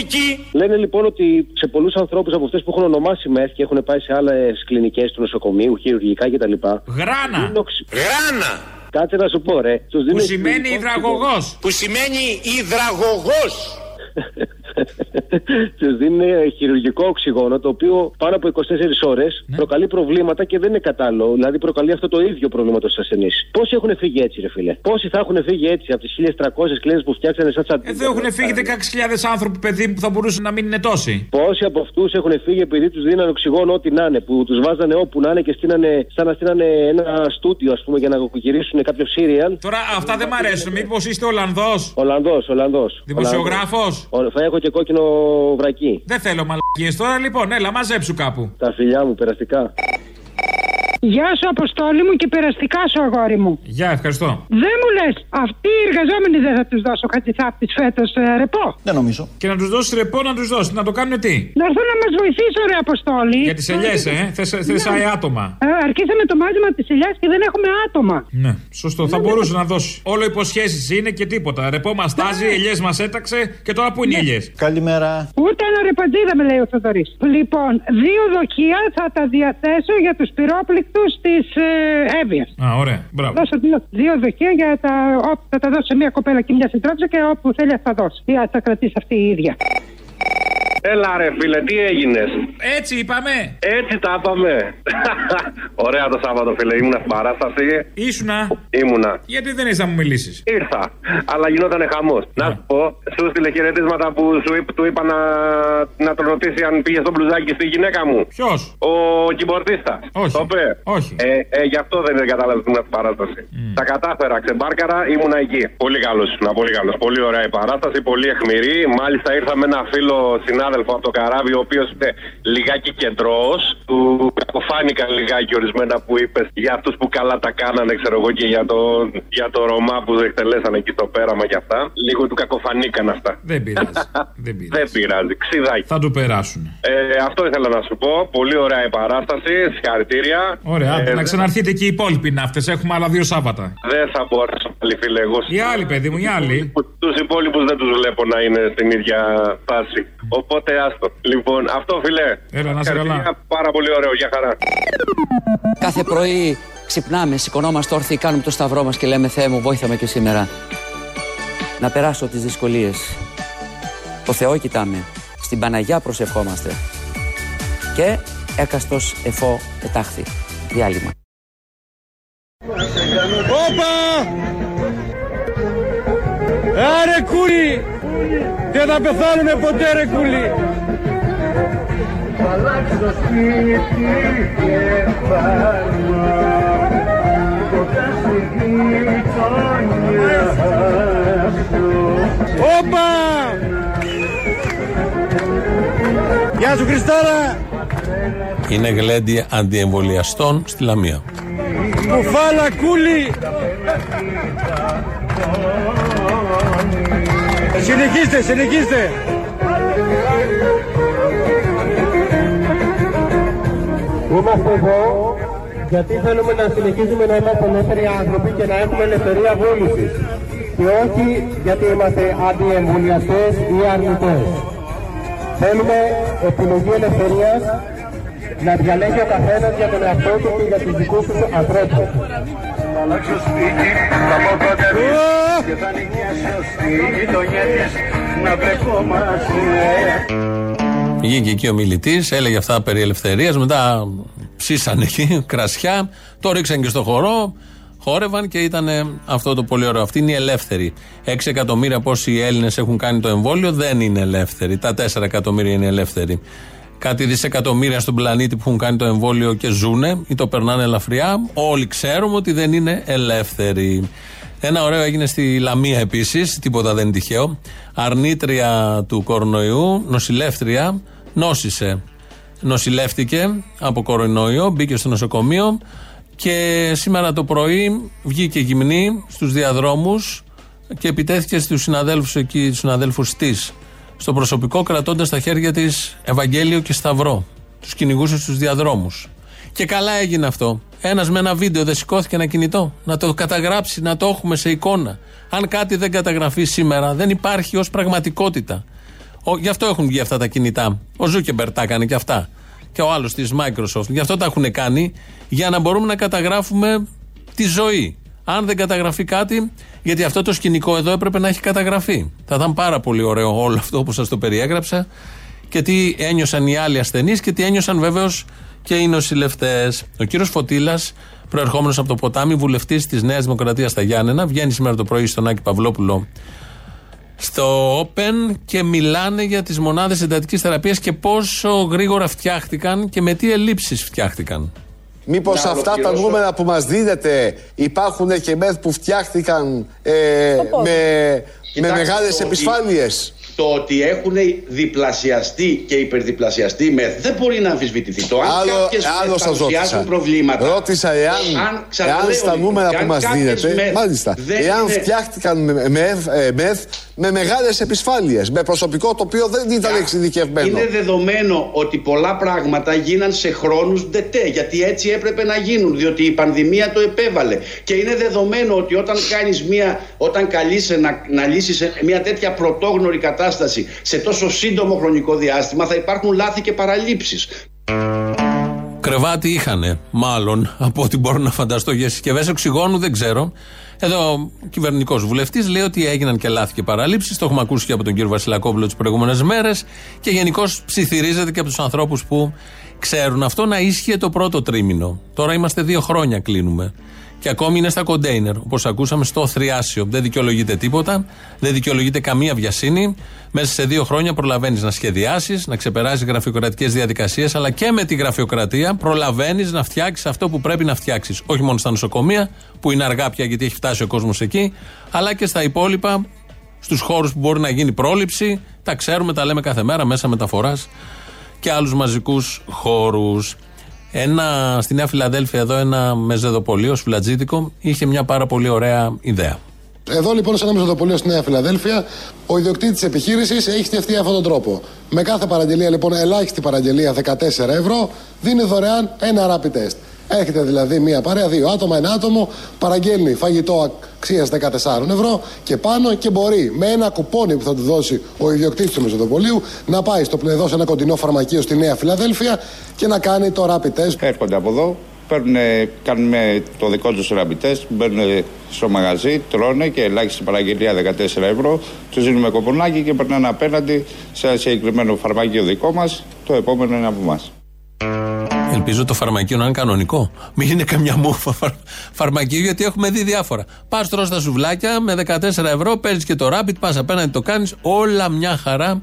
Λένε λοιπόν ότι σε πολλούς ανθρώπους από αυτέ που έχουν ονομάσει μεθ και έχουν πάει σε άλλες κλινικές του νοσοκομείου, χειρουργικά κτλ. Γράνα. Γράνα. Κάτσε να σου πω, ρε. Τους Που δίνουν σημαίνει χειρουργικό υδραγωγός. Που σημαίνει υδραγωγός. [LAUGHS] [LAUGHS] Τους δίνουν χειρουργικό οξυγόνο το οποίο πάνω από 24 ώρες Ναι. προκαλεί προβλήματα και δεν είναι κατάλληλο. Δηλαδή προκαλεί αυτό το ίδιο πρόβλημα στου ασθενεί. Πόσοι έχουν φύγει έτσι, ρε φίλε; Πόσοι θα έχουν φύγει έτσι από τις 1300 κλίνες που φτιάξανε σαν τσαντί. Εδώ έχουν φύγει 16.000 άνθρωποι, παιδί μου, που θα μπορούσαν να μην είναι τόσοι. Πόσοι από αυτούς έχουν φύγει επειδή τους δίνανε οξυγόνο ό,τι να είναι, που τους βάζανε όπου να είναι και στείνανε, σαν να στείνανε ένα στούτιο, ας πούμε, για να γυρίσουν κάποιο σύριαλ. Τώρα αυτά δεν μ' αρέσουν. Μήπως είστε Ολλανδός; Ολλανδός, Ολλανδός. Δημοσιογράφος; Θα έχω και κόκκινο βρακί. Δεν θέλω μαλακίες τώρα, λοιπόν, έλα, μαζέψου κάπου. Τα φιλιά μου, περαστικά. Γεια σου, Αποστόλη μου και περαστικά σου, αγόρι μου. Γεια, ευχαριστώ. Δεν μου λες, αυτοί οι εργαζόμενοι δεν θα τους δώσω χατζηθάπτη φέτος ρεπό; Δεν νομίζω. Και να τους δώσεις ρεπό να τους δώσεις. Να το κάνουν τι; Να έρθουν να μας βοηθήσουν, ρε Αποστόλη. Για τις ελιές, ε. Θε Ναι. αι άτομα. Ε, αρχίσαμε το μάζεμα της ελιάς και δεν έχουμε άτομα. Ναι, σωστό. Θα μπορούσε να δώσει. Όλο υποσχέσεις είναι και τίποτα. Ρεπό μας τάζει, ελιές μας έταξε και τώρα που είναι οι ελιές; Καλημέρα. Ούτε ένα ρεπαντζίδα με λέει ο Θοδωρής. Λοιπόν, δύο δοχεία θα τα διαθέσω για τους πυρόπληκτου της ε, Εύβοια. Α, ωραία. Μπράβο. Δώσω δύο, δύο δοχεία για τα. Όπου θα τα δώσω σε μια κοπέλα και μια συντρόφισσα και όπου θέλει θα δώσει. Ή θα τα κρατήσει αυτή η ίδια. Έλα ρε φίλε, τι έγινες; Έτσι είπαμε. Έτσι τα είπαμε. [LAUGHS] Ωραία το Σάββατο φίλε, ήμουνα στην παράσταση. Ήσουνα. Ήμουνα. Γιατί δεν είσαι να μου μιλήσεις; Ήρθα. Αλλά γινόταν χαμός. Να σου πω, σου στείλε χαιρετίσματα που σου είπ- του είπα να, να τον ρωτήσει αν πήγε στο μπλουζάκι στη γυναίκα μου. Ποιος; Ο κυμπορτίστα. Όχι. Το είπε. Όχι. Ε, ε, γι' αυτό δεν κατάλαβε την παράσταση. Τα κατάφερα, ξεμπάρκαρα, ήμουνα εκεί. Πολύ καλός, να πολύ καλός. Πολύ ωραία η παράσταση, πολύ αιχμηρή. Μάλιστα ήρθα με ένα φίλο συνάδελφο συνάδελφο από το καράβι, ο οποίος είναι λιγάκι κεντρός. Του κακοφάνηκαν λιγάκι ορισμένα που είπες για αυτούς που καλά τα κάνανε, ξέρω εγώ, και για το, για το Ρωμά που εκτελέσανε εκεί το πέραμα και αυτά. Λίγο του κακοφανήκαν αυτά. Δεν πειράζει. [LAUGHS] Δεν πειράζει. Δεν πειράζει. Ξιδάκι. Θα του περάσουν. Ε, αυτό ήθελα να σου πω. Πολύ ωραία η παράσταση. Συγχαρητήρια. Ωραία. Ε, να ξαναρθείτε και οι υπόλοιποι ναύτε. Έχουμε άλλα δύο Σάββατα. Δεν θα μπορέσω πάλι, φίλε. Εγώ Οι άλλοι, παιδί μου, οι άλλοι. τους υπόλοιπους δεν τους βλέπω να είναι στην ίδια φάση. Οπότε άστο. Λοιπόν, αυτό φιλέ. Έλα, να σε καλά. Συγχαρητήρια, Πάρα πολύ ωραίο. Για χαρά. Κάθε πρωί ξυπνάμε, σηκωνόμαστε όρθιοι, κάνουμε το σταυρό μας και λέμε Θεέ μου βόηθα με και σήμερα. Να περάσω τις δυσκολίες. Το Θεό κοιτάμε. Στην Παναγιά προσευχόμαστε. Και έκαστος εφό ετάχθη. Διάλειμμα. Όπα! Άρε κούλι! Δεν θα πεθάνουνε ποτέ ρε κούλι! Θα αλλάξω σπίτι και φάρμα Κοντά στη γειτονιά σου Όπα! Γεια σου Χριστάρα! Είναι γλέντι αντιεμβολιαστών στη Λαμία. Κουφάλα κούλι! Συνεχίστε, συνεχίστε! Είμαστε εδώ γιατί θέλουμε να συνεχίσουμε να είμαστε ελεύθεροι άνθρωποι και να έχουμε ελευθερία βούλησης. Και όχι γιατί είμαστε αντιεμβολιαστές ή αρνητές. Θέλουμε επιλογή ελευθερίας να διαλέγει ο καθένας για τον εαυτό του και για τους δικούς του ανθρώπους. Θα αλλάξω σπίτι, θα πω τότε και θα νοικιάσω στη γειτονιά της να βλεπόμαστε. Βγήκε εκεί ο μιλητής, έλεγε αυτά περί ελευθερίας. Μετά ψήσανε εκεί κρασιά, το ρίξαν και στο χορό, χόρευαν και ήταν αυτό το πολύ ωραίο. Αυτή είναι η ελεύθερη. 6 εκατομμύρια πόσοι Έλληνες έχουν κάνει το εμβόλιο δεν είναι ελεύθεροι. Τα 4 εκατομμύρια είναι ελεύθεροι. Κάτι δισεκατομμύρια στον πλανήτη που έχουν κάνει το εμβόλιο και ζούνε ή το περνάνε ελαφριά. Όλοι ξέρουμε ότι δεν είναι ελεύθεροι. Ένα ωραίο έγινε στη Λαμία επίσης, τίποτα δεν είναι τυχαίο. Αρνήτρια του κορονοϊού, νοσηλεύτρια, νόσησε. Νοσηλεύτηκε από κορονοϊό, μπήκε στο νοσοκομείο και σήμερα το πρωί βγήκε γυμνή στους διαδρόμους και επιτέθηκε στους συναδέλφους εκεί, τους συναδέλφους της στο προσωπικό κρατώντας στα χέρια της Ευαγγέλιο και Σταυρό. Τους κυνηγούσε στους διαδρόμους. Και καλά έγινε αυτό. Ένας με ένα βίντεο δεν σηκώθηκε ένα κινητό. Να το καταγράψει, να το έχουμε σε εικόνα. Αν κάτι δεν καταγραφεί σήμερα, δεν υπάρχει ως πραγματικότητα. Ο, γι' αυτό έχουν βγει αυτά τα κινητά. Ο Ζούκερμπεργκ τα έκανε και αυτά. Και ο άλλος της Microsoft. Γι' αυτό τα έχουν κάνει, για να μπορούμε να καταγράφουμε τη ζωή. Αν δεν καταγραφεί κάτι, γιατί αυτό το σκηνικό εδώ έπρεπε να έχει καταγραφεί. Θα ήταν πάρα πολύ ωραίο όλο αυτό που σας το περιέγραψα και τι ένιωσαν οι άλλοι ασθενείς και τι ένιωσαν βεβαίως και οι νοσηλευτές. Ο κύριος Φωτήλας, προερχόμενος από το ποτάμι, βουλευτής της Νέας Δημοκρατίας στα Γιάννενα, βγαίνει σήμερα το πρωί στον Άκη Παυλόπουλο στο Open και μιλάνε για τις μονάδες εντατική θεραπείας και πόσο γρήγορα φτιάχτηκαν και με τι ελλείψεις φτιάχτηκαν. Μήπως Να αυτά τα ολοκληρώσω. νούμερα που μας δίνετε υπάρχουν και μεθ που φτιάχτηκαν ε, με, με Κοιτάξτε, μεγάλες το- επισφάλειες; Το ότι έχουν διπλασιαστεί και υπερδιπλασιαστεί μεθ δεν μπορεί να αμφισβητηθεί. Το αν Άλλο, κάποιες άλλο μεθ σας παρουσιάζουν ρώτησα. προβλήματα. Ρώτησα εάν, Αν- ξαναλέω, εάν στα λοιπόν, νούμερα εάν που μας κάποιες δίνετε, μεθ μάλιστα, δεν εάν είναι- φτιάχτηκαν με, μεθ, ε, μεθ με μεγάλες επισφάλειες, με προσωπικό το οποίο δεν ήταν εξειδικευμένο. Είναι δεδομένο ότι πολλά πράγματα γίναν σε χρόνους ντετέ, γιατί έτσι έπρεπε να γίνουν, διότι η πανδημία το επέβαλε. Και είναι δεδομένο ότι όταν κάνεις μια, όταν καλείσαι να, να λύσεις μια τέτοια πρωτόγνωρη κατάσταση σε τόσο σύντομο χρονικό διάστημα θα υπάρχουν λάθη και παραλείψεις. Κρεβάτι είχανε, μάλλον, από ό,τι μπορώ να φανταστώ. Για συσκευές οξυγόνου δεν ξέρω. Εδώ ο κυβερνητικός βουλευτής λέει ότι έγιναν και λάθη και παραλήψεις. Το έχουμε ακούσει και από τον κύριο Βασιλακόπουλο τις προηγούμενες μέρες. Και γενικώ ψιθυρίζεται και από τους ανθρώπους που ξέρουν αυτό να ίσχυε το πρώτο τρίμηνο. Τώρα είμαστε δύο χρόνια κλείνουμε. Και ακόμη είναι στα κοντέινερ, όπως ακούσαμε στο θριάσιο. Δεν δικαιολογείται τίποτα, δεν δικαιολογείται καμία βιασύνη. Μέσα σε δύο χρόνια προλαβαίνεις να σχεδιάσεις, να ξεπεράσεις γραφειοκρατικές διαδικασίες, αλλά και με τη γραφειοκρατία προλαβαίνεις να φτιάξεις αυτό που πρέπει να φτιάξεις. Όχι μόνο στα νοσοκομεία, που είναι αργά πια γιατί έχει φτάσει ο κόσμος εκεί, αλλά και στα υπόλοιπα, στους χώρους που μπορεί να γίνει πρόληψη, Τα ξέρουμε, τα λέμε κάθε μέρα μέσα μεταφοράς και άλλους μαζικούς χώρους. Ένα, στη Νέα Φιλαδέλφια εδώ ένα μεζεδοπολείο, σφυλατζίτικο, είχε μια πάρα πολύ ωραία ιδέα. Εδώ λοιπόν, σε ένα μεσοδοπολείο στη Νέα Φιλαδέλφια, ο ιδιοκτήτης της επιχείρησης έχει σκεφτεί αυτόν τον τρόπο. Με κάθε παραγγελία, λοιπόν, ελάχιστη παραγγελία 14 ευρώ, δίνει δωρεάν ένα rapid test. Έχετε δηλαδή μία παρέα, δύο άτομα, ένα άτομο, παραγγέλνει φαγητό αξίας 14 ευρώ και πάνω και μπορεί με ένα κουπόνι που θα του δώσει ο ιδιοκτήτης του μεσοδοπολίου να πάει στο πλεδό σε ένα κοντινό φαρμακείο στη Νέα Φιλαδέλφια και να κάνει το rapid test. Έρχονται από εδώ, παίρνουν, κάνουν το δικό τους rapid test, μπαίνουν στο μαγαζί, τρώνε και ελάχιστη παραγγελία 14 ευρώ, τους δίνουμε κοπονάκι και περνάνε απέναντι σε ένα συγκεκριμένο φαρμακείο δικό μας. Το επόμενο είναι από εμάς. Ελπίζω το φαρμακείο να είναι κανονικό. Μην είναι καμιά μούφα φαρ... φαρμακείο, γιατί έχουμε δει διάφορα. Πας τρώ τα σουβλάκια με 14 ευρώ, παίρνεις και το rapid, πας απέναντι το κάνεις. Όλα μια χαρά.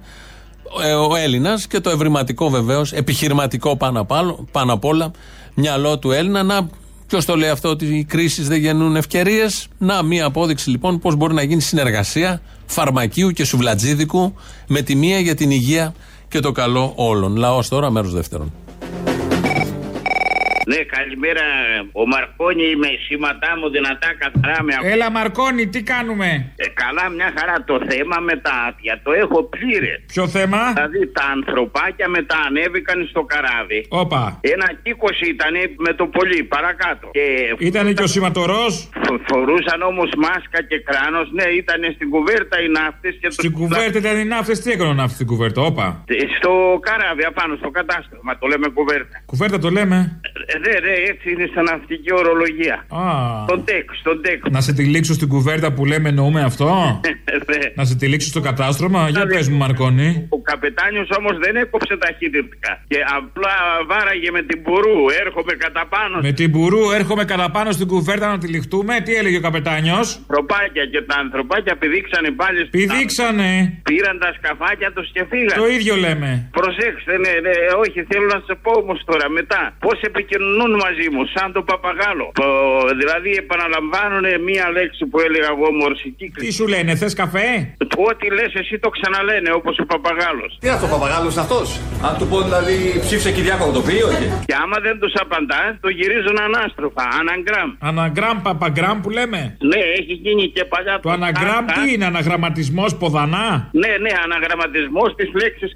Ε, ο Έλληνας και το ευρηματικό βεβαίως, επιχειρηματικό πάνω, απ' πάνω απ' όλα, μυαλό του Έλληνα. Να, ποιος το λέει αυτό, ότι οι κρίσεις δεν γεννούν ευκαιρίες. Να, μία απόδειξη λοιπόν πώς μπορεί να γίνει συνεργασία φαρμακείου και σουβλατζίδικου με τη μία για την υγεία και το καλό όλων. Λαός τώρα, μέρος δεύτερον. Ναι, καλημέρα. Ο Μαρκόνι είμαι σήματά μου δυνατά καθαρά με ακούω. Έλα, Μαρκόνι, τι κάνουμε; Ε, καλά, μια χαρά. Το θέμα με τα άδεια το έχω πλήρε. Ποιο θέμα; Δηλαδή τα ανθρωπάκια μετά ανέβηκαν στο καράβι. Όπα. Ένα κύκο ήταν με το πολύ παρακάτω. Και Ήταν και ο σηματορός; φο- φορούσαν όμως μάσκα και κράνος. Ναι, ήταν στην κουβέρτα οι ναύτες και το. Στην κουβέρτα ήταν οι ναύτες, τι έκαναν ναύτες στην κουβέρτα, όπα. Ε, Στο καράβι απάνω, στο κατάστρωμα. Το λέμε κουβέρτα. Κουβέρτα το λέμε. Ε, Ναι, ναι, έτσι είναι στα ναυτική ορολογία. Α. Στον τεκ, στον τεκ. Να σε τυλίξω στην κουβέρτα που λέμε εννοούμε αυτό; Ναι. Να σε τυλίξω στο κατάστρωμα; Για πες μου, Μαρκόνι. Ο καπετάνιος όμως δεν έκοψε ταχύτητα. Και απλά βάραγε με την μπουρού. Έρχομαι κατά πάνω. Με την μπουρού έρχομαι κατά πάνω στην κουβέρτα να τυλιχτούμε. Τι έλεγε ο καπετάνιος; Ανθρωπάκια και τα ανθρωπάκια πηδήξανε πάλι. στο- Πηδήξανε. Πήραν τα σκαφάκια τους και φύγαν. Το ίδιο λέμε. Προσέξτε, ναι, ναι, όχι, θέλω να σα πω όμως τώρα μετά. Πώς επικοινωνούν μαζί μου, σαν τον παπαγάλο. Το, δηλαδή επαναλαμβάνουν μία λέξη που έλεγα εγώ μορσική. Τι σου λένε, θες καφέ; Ό,τι λες, εσύ το ξαναλένε όπως ο παπαγάλος. Τι είναι αυτό ο παπαγάλος αυτός; Αν του πω δηλαδή ψήφισε Κυριάκο το πει, όχι; Και άμα δεν τους απαντά, το γυρίζουν ανάστροφα, αναγκράμ. Αναγκράμ, παπαγκράμ που λέμε; Ναι, έχει γίνει και παλιά Το αναγκράμ τι είναι, αναγραμματισμός ποδανά; Ναι, ναι, αναγραμματισμός της λέξης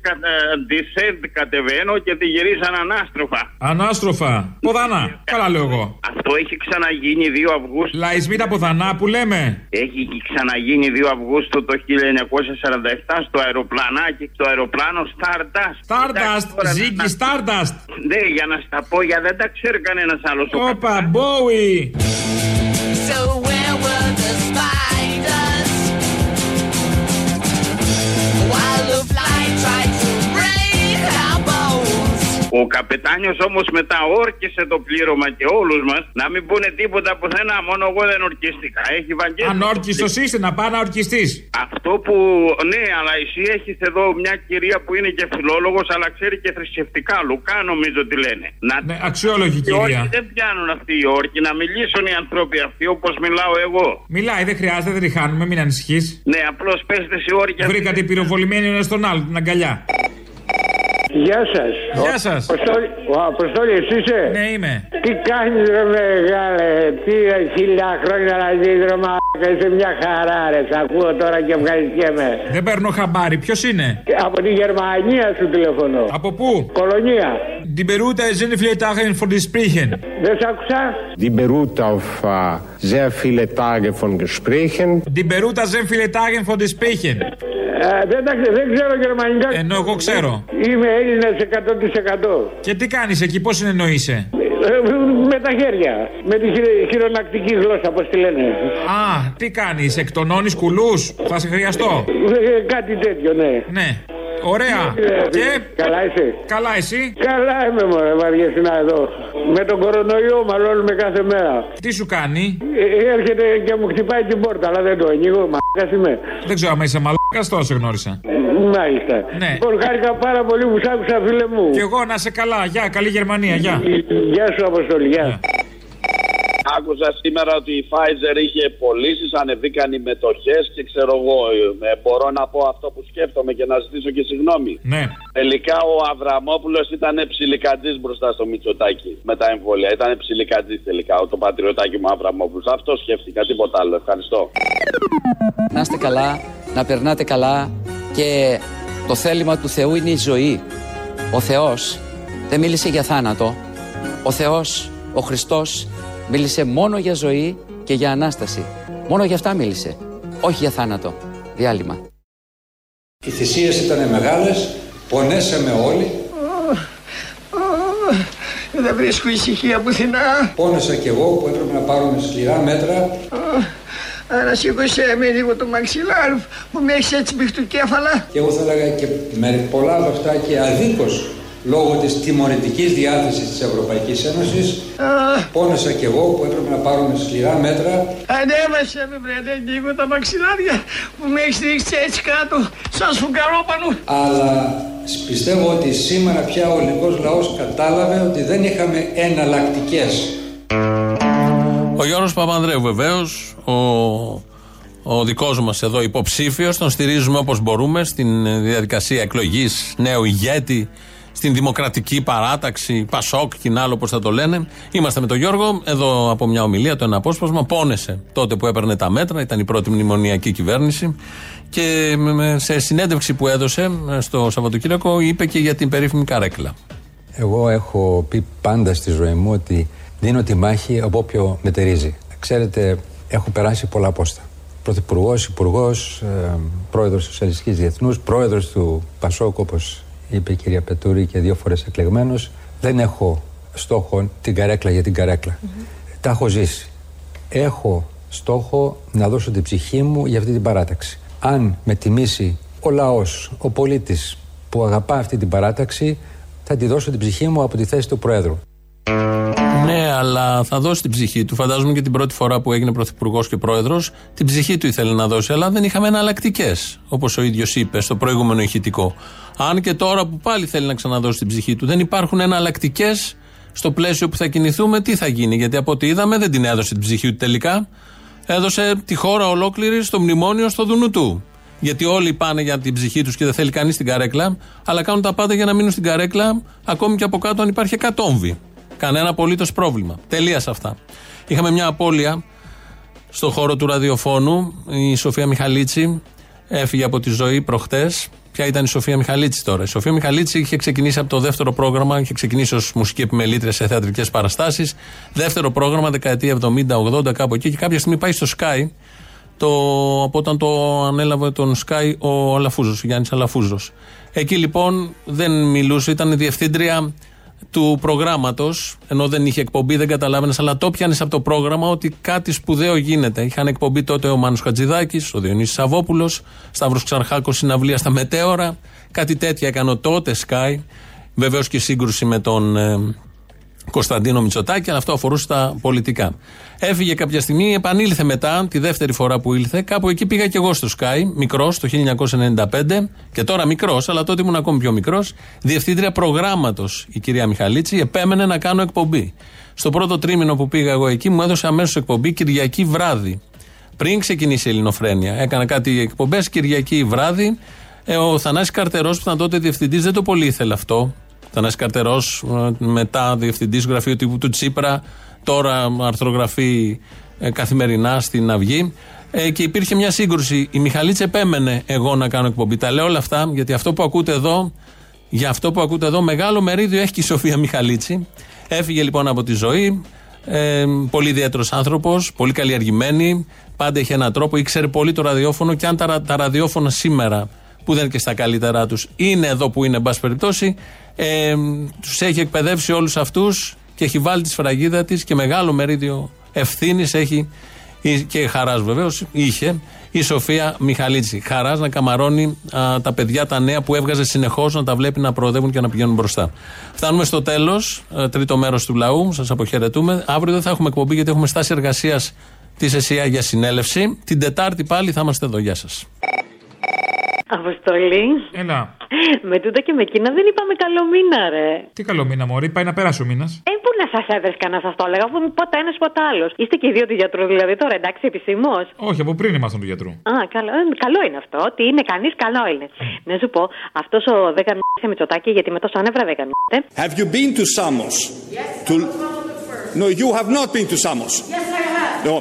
descend κατεβαίνω και τη γυρίζαν ανάστροφα. Ανάστροφα. Ποδανά. Καλά λέω εγώ. Αυτό έχει ξαναγίνει 2 Αυγούστου. Λαϊσμή τα ποδανά που λέμε. Έχει ξαναγίνει 2 Αυγούστου το 1947 στο αεροπλανάκι, στο αεροπλάνο Stardust. Stardust, Ziggy Stardust. Ναι, για να στα πω, για δεν τα ξέρει κανένας άλλος. Όπα, Bowie. Ο καπετάνιος όμως μετά όρκησε το πλήρωμα και όλους μας να μην πούνε τίποτα πουθενά. Μόνο εγώ δεν ορκίστηκα. Έχει βαγγέλη. Ανόρκιστο είσαι να πάει να ορκιστείς. Αυτό που. Ναι, αλλά εσύ έχεις εδώ μια κυρία που είναι και φιλόλογος, αλλά ξέρει και θρησκευτικά. Λουκά νομίζω τι λένε. Να... Ναι, αξιόλογη Οι όρκοι κυρία. δεν πιάνουν αυτοί οι όρκοι. Να μιλήσουν οι άνθρωποι αυτοί όπως μιλάω εγώ. Μιλάει, δεν χρειάζεται, δεν τη χάνουμε, μην ανησυχείς. Ναι, απλώς πέστε σε όρκια. Βρήκα την πυροβολημένη ένας στον άλλο, την αγκαλιά. Γεια σας. Γεια σας. Ο Αποστόλη, είσαι; Ναι, είμαι. Τι κάνεις, ρε μεγάλε. Τι χίλια χρόνια να ζεις, ρε μαλάκα. Είσαι μια χαρά, ρε. Σ' ακούω τώρα και ευχαριστιέμαι. Δεν παίρνω χαμπάρι, ποιος είναι; Και Από τη Γερμανία σου τηλεφωνώ. Από πού; Κολονία. Die Beruta sind viele Tage von die Sprechen. Δεν σ' άκουσα; Die beruht auf äh, sehr viele Tage von Gesprächen. Die Beruta sind viele Tage von die Sprechen. Ε, δεν, τα, δεν ξέρω γερμανικά. Ενώ εγώ ξέρω. Είμαι Έλληνα 100%. Και τι κάνεις εκεί, πώς συνεννοείσαι; Ε, με τα χέρια. Με τη χειρο- χειρονακτική γλώσσα, πώς τη λένε. Α, τι κάνεις, εκτονώνεις κουλούς; Θα σε χρειαστώ. Ε, κάτι τέτοιο, ναι. Ναι. Ωραία. Ε, Και. Καλά είσαι. Καλά, εσύ; Καλά είμαι, μωρέ, βαριέσαι εδώ. Με τον κορονοϊό μαλώνουμε κάθε μέρα. Τι σου κάνει; Ε, έρχεται και μου χτυπάει την πόρτα, αλλά δεν το ανοίγω. Μαλάκας είμαι. Δεν ξέρω αν είσαι μαλάκας, τόσο σε γνώρισα. Μάλιστα. Ναι. Λοιπόν, χάρηκα πάρα πολύ που σ' άκουσα, φίλε μου. Κι εγώ να σε καλά. Γεια, καλή Γερμανία. Γεια. Γεια σου, Αποστολή. Γεια. Άκουσα σήμερα ότι η Pfizer είχε πωλήσει, ανεβήκαν οι μετοχές και ξέρω εγώ. ε, μπορώ να πω αυτό που σκέφτομαι και να ζητήσω και συγγνώμη. Ναι. Τελικά ο Αβραμόπουλος ήταν ψιλικατζής μπροστά στο Μητσοτάκι με τα εμβόλια. Ήταν ψιλικατζής τελικά το πατριωτάκι μου Αβραμόπουλος. Αυτό σκέφτηκα, τίποτα άλλο. Ευχαριστώ. Να είστε καλά, να περνάτε καλά και το θέλημα του Θεού είναι η ζωή. Ο Θεός δεν μίλησε για θάνατο. Ο Θεός, ο Χριστός, μίλησε μόνο για ζωή και για Ανάσταση. Μόνο για αυτά μίλησε. Όχι για θάνατο. Διάλειμμα. Οι θυσίες ήταν μεγάλες, πονέσαμε όλοι. Δεν βρίσκω ησυχία πουθενά. Πόνεσα κι εγώ που έπρεπε να πάρουμε σκληρά μέτρα. Ανασήκωσέ με λίγο το μαξιλάρι που με έχεις έτσι μπιχτουκέφαλα. Και εγώ θα έλεγα και με πολλά από αυτά και αδίκως λόγω της τιμωρητικής διάθεσης της Ευρωπαϊκής Ένωσης. Πόνεσα κι εγώ που έπρεπε να πάρουμε σκληρά μέτρα. Ανέβασε με βρε λίγο τα μαξιλάρια που με έχεις ρίξει έτσι κάτω σαν σφουγγαρόπανο. Αλλά πιστεύω ότι σήμερα πια ο ελληνικός λαός κατάλαβε ότι δεν είχαμε εναλλακτικές. Ο Γιώργος Παπανδρέου βεβαίως, ο, ο δικός μας εδώ υποψήφιος, τον στηρίζουμε όπως μπορούμε στην ε, διαδικασία εκλογής νέου ηγέτη, στην δημοκρατική παράταξη, Πασόκ, κοινάλο όπως θα το λένε. Είμαστε με τον Γιώργο, εδώ από μια ομιλία, το ένα απόσπασμα, πόνεσε τότε που έπαιρνε τα μέτρα, ήταν η πρώτη μνημονιακή κυβέρνηση και με- με- σε συνέντευξη που έδωσε ε, στο Σαββατοκύριακο είπε και για την περίφημη καρέκλα. Εγώ έχω πει πάντα στη ζωή μου ότι δίνω τη μάχη από όποιο μετερίζει. Ξέρετε, έχω περάσει πολλά πόστα. Πρωθυπουργός, υπουργός, ε, πρόεδρος του Σοσιαλιστικής Διεθνούς, πρόεδρος του Πασόκ, όπως είπε η κυρία Πετούρη και δύο φορές εκλεγμένος. Δεν έχω στόχο την καρέκλα για την καρέκλα. Τα έχω ζήσει. Έχω στόχο να δώσω την ψυχή μου για αυτή την παράταξη. Αν με τιμήσει ο λαός, ο πολίτης που αγαπά αυτή την παράταξη, θα τη δώσω την ψυχή μου από τη θέση του Προέδρου. Ναι, αλλά θα δώσει την ψυχή του. Φαντάζομαι και την πρώτη φορά που έγινε πρωθυπουργός και πρόεδρος, την ψυχή του ήθελε να δώσει. Αλλά δεν είχαμε εναλλακτικές, όπως ο ίδιος είπε στο προηγούμενο ηχητικό. Αν και τώρα που πάλι θέλει να ξαναδώσει την ψυχή του, δεν υπάρχουν εναλλακτικές στο πλαίσιο που θα κινηθούμε, τι θα γίνει. Γιατί από ό,τι είδαμε δεν την έδωσε την ψυχή του τελικά. Έδωσε τη χώρα ολόκληρη στο μνημόνιο στο δουνού του. Γιατί όλοι πάνε για την ψυχή τους και δεν θέλει κανείς την καρέκλα, αλλά κάνουν τα πάντα για να μείνουν στην καρέκλα, ακόμη και από κάτω αν υπάρχει εκατόμβη. Κανένα απολύτως πρόβλημα. Τελεία σε αυτά. Είχαμε μια απώλεια στο χώρο του ραδιοφώνου. Η Σοφία Μιχαλίτση έφυγε από τη ζωή προχτές. Ποια ήταν η Σοφία Μιχαλίτση τώρα; Η Σοφία Μιχαλίτση είχε ξεκινήσει από το δεύτερο πρόγραμμα, είχε ξεκινήσει ως μουσική επιμελήτρια σε θεατρικές παραστάσεις. Δεύτερο πρόγραμμα, δεκαετία 70-80, κάπου εκεί. Και κάποια στιγμή πάει στο Sky, το, από όταν το ανέλαβε τον Sky ο Αλαφούζος, ο Γιάννης Αλαφούζος. Εκεί λοιπόν δεν μιλούσε, ήταν διευθύντρια του προγράμματος, ενώ δεν είχε εκπομπή, δεν καταλάβαινες, αλλά το πιάνεις από το πρόγραμμα ότι κάτι σπουδαίο γίνεται. Είχαν εκπομπή τότε ο Μάνος Χατζηδάκης, ο Διονύσης Σαββόπουλος, Σταύρος Ξαρχάκος συναυλία στα Μετέωρα. Κάτι τέτοια έκανε ο τότε Sky. Βεβαίως και σύγκρουση με τον ε, Κωνσταντίνο Μητσοτάκη, αλλά αυτό αφορούσε τα πολιτικά. Έφυγε κάποια στιγμή, επανήλθε μετά, τη δεύτερη φορά που ήλθε. Κάπου εκεί πήγα και εγώ στο Sky, μικρός, το 1995, και τώρα μικρός, αλλά τότε ήμουν ακόμη πιο μικρός. Διευθύντρια προγράμματος η κυρία Μιχαλίτση, επέμενε να κάνω εκπομπή. Στο πρώτο τρίμηνο που πήγα εγώ εκεί, μου έδωσε αμέσως εκπομπή Κυριακή βράδυ. Πριν ξεκινήσει η Ελληνοφρένεια. Έκανα κάτι εκπομπές Κυριακή βράδυ. Ε, ο Θανάσης Καρτερός που ήταν τότε διευθυντής δεν το πολύ ήθελε αυτό. Θανάσης Καρτερός ε, μετά διευθυντής γραφείου τύπου του Τσίπρα, τώρα αρθρογραφεί ε, καθημερινά στην Αυγή. Ε, και υπήρχε μια σύγκρουση. Η Μιχαλίτση επέμενε εγώ να κάνω εκπομπή. Τα λέω όλα αυτά γιατί αυτό που ακούτε εδώ, για αυτό που ακούτε εδώ, μεγάλο μερίδιο έχει και η Σοφία Μιχαλίτση. Έφυγε λοιπόν από τη ζωή. Ε, πολύ ιδιαίτερος άνθρωπος, πολύ καλλιεργημένη. Πάντα είχε έναν τρόπο, ήξερε πολύ το ραδιόφωνο και αν τα, ρα- τα ραδιόφωνα σήμερα, που δεν είναι και στα καλύτερά τους, είναι εδώ που είναι, εν πάση περιπτώσει, ε, τους έχει εκπαιδεύσει όλους αυτούς και έχει βάλει τη σφραγίδα της και μεγάλο μερίδιο ευθύνης έχει η- και χαράς βεβαίως είχε η Σοφία Μιχαλίτση. Χαράς να καμαρώνει α, τα παιδιά τα νέα που έβγαζε συνεχώς να τα βλέπει να προοδεύουν και να πηγαίνουν μπροστά. Φτάνουμε στο τέλος, τρίτο μέρος του λαού. Σας αποχαιρετούμε. Αύριο δεν θα έχουμε εκπομπή γιατί έχουμε στάση εργασίας της ΕΣΥΑ για συνέλευση. Την Τετάρτη πάλι θα είμαστε εδώ. Γεια σας. Αποστολή. Έλα. Με τούτα και με εκείνα δεν είπαμε καλό μήνα, ρε. Τι καλό μήνα, Μωρή, πάει να περάσει ο μήνας. Ε, πού να σας έβρισκα να σας το έλεγα, αφού ποτέ ένας ποτέ άλλος. Είστε και οι δύο του γιατρού, δηλαδή τώρα εντάξει, επισήμως. Όχι, από πριν ήμασταν του γιατρού. Α, καλό, ε, καλό είναι αυτό. Ότι είναι κανείς, καλό είναι. Να σου πω, αυτός ο δεν καμιέται Μητσοτάκη, γιατί με τόσο άνευρα δεν καμιέται. Have you been to Samos? To... No, you have not been to Samos. Yes, I have. No,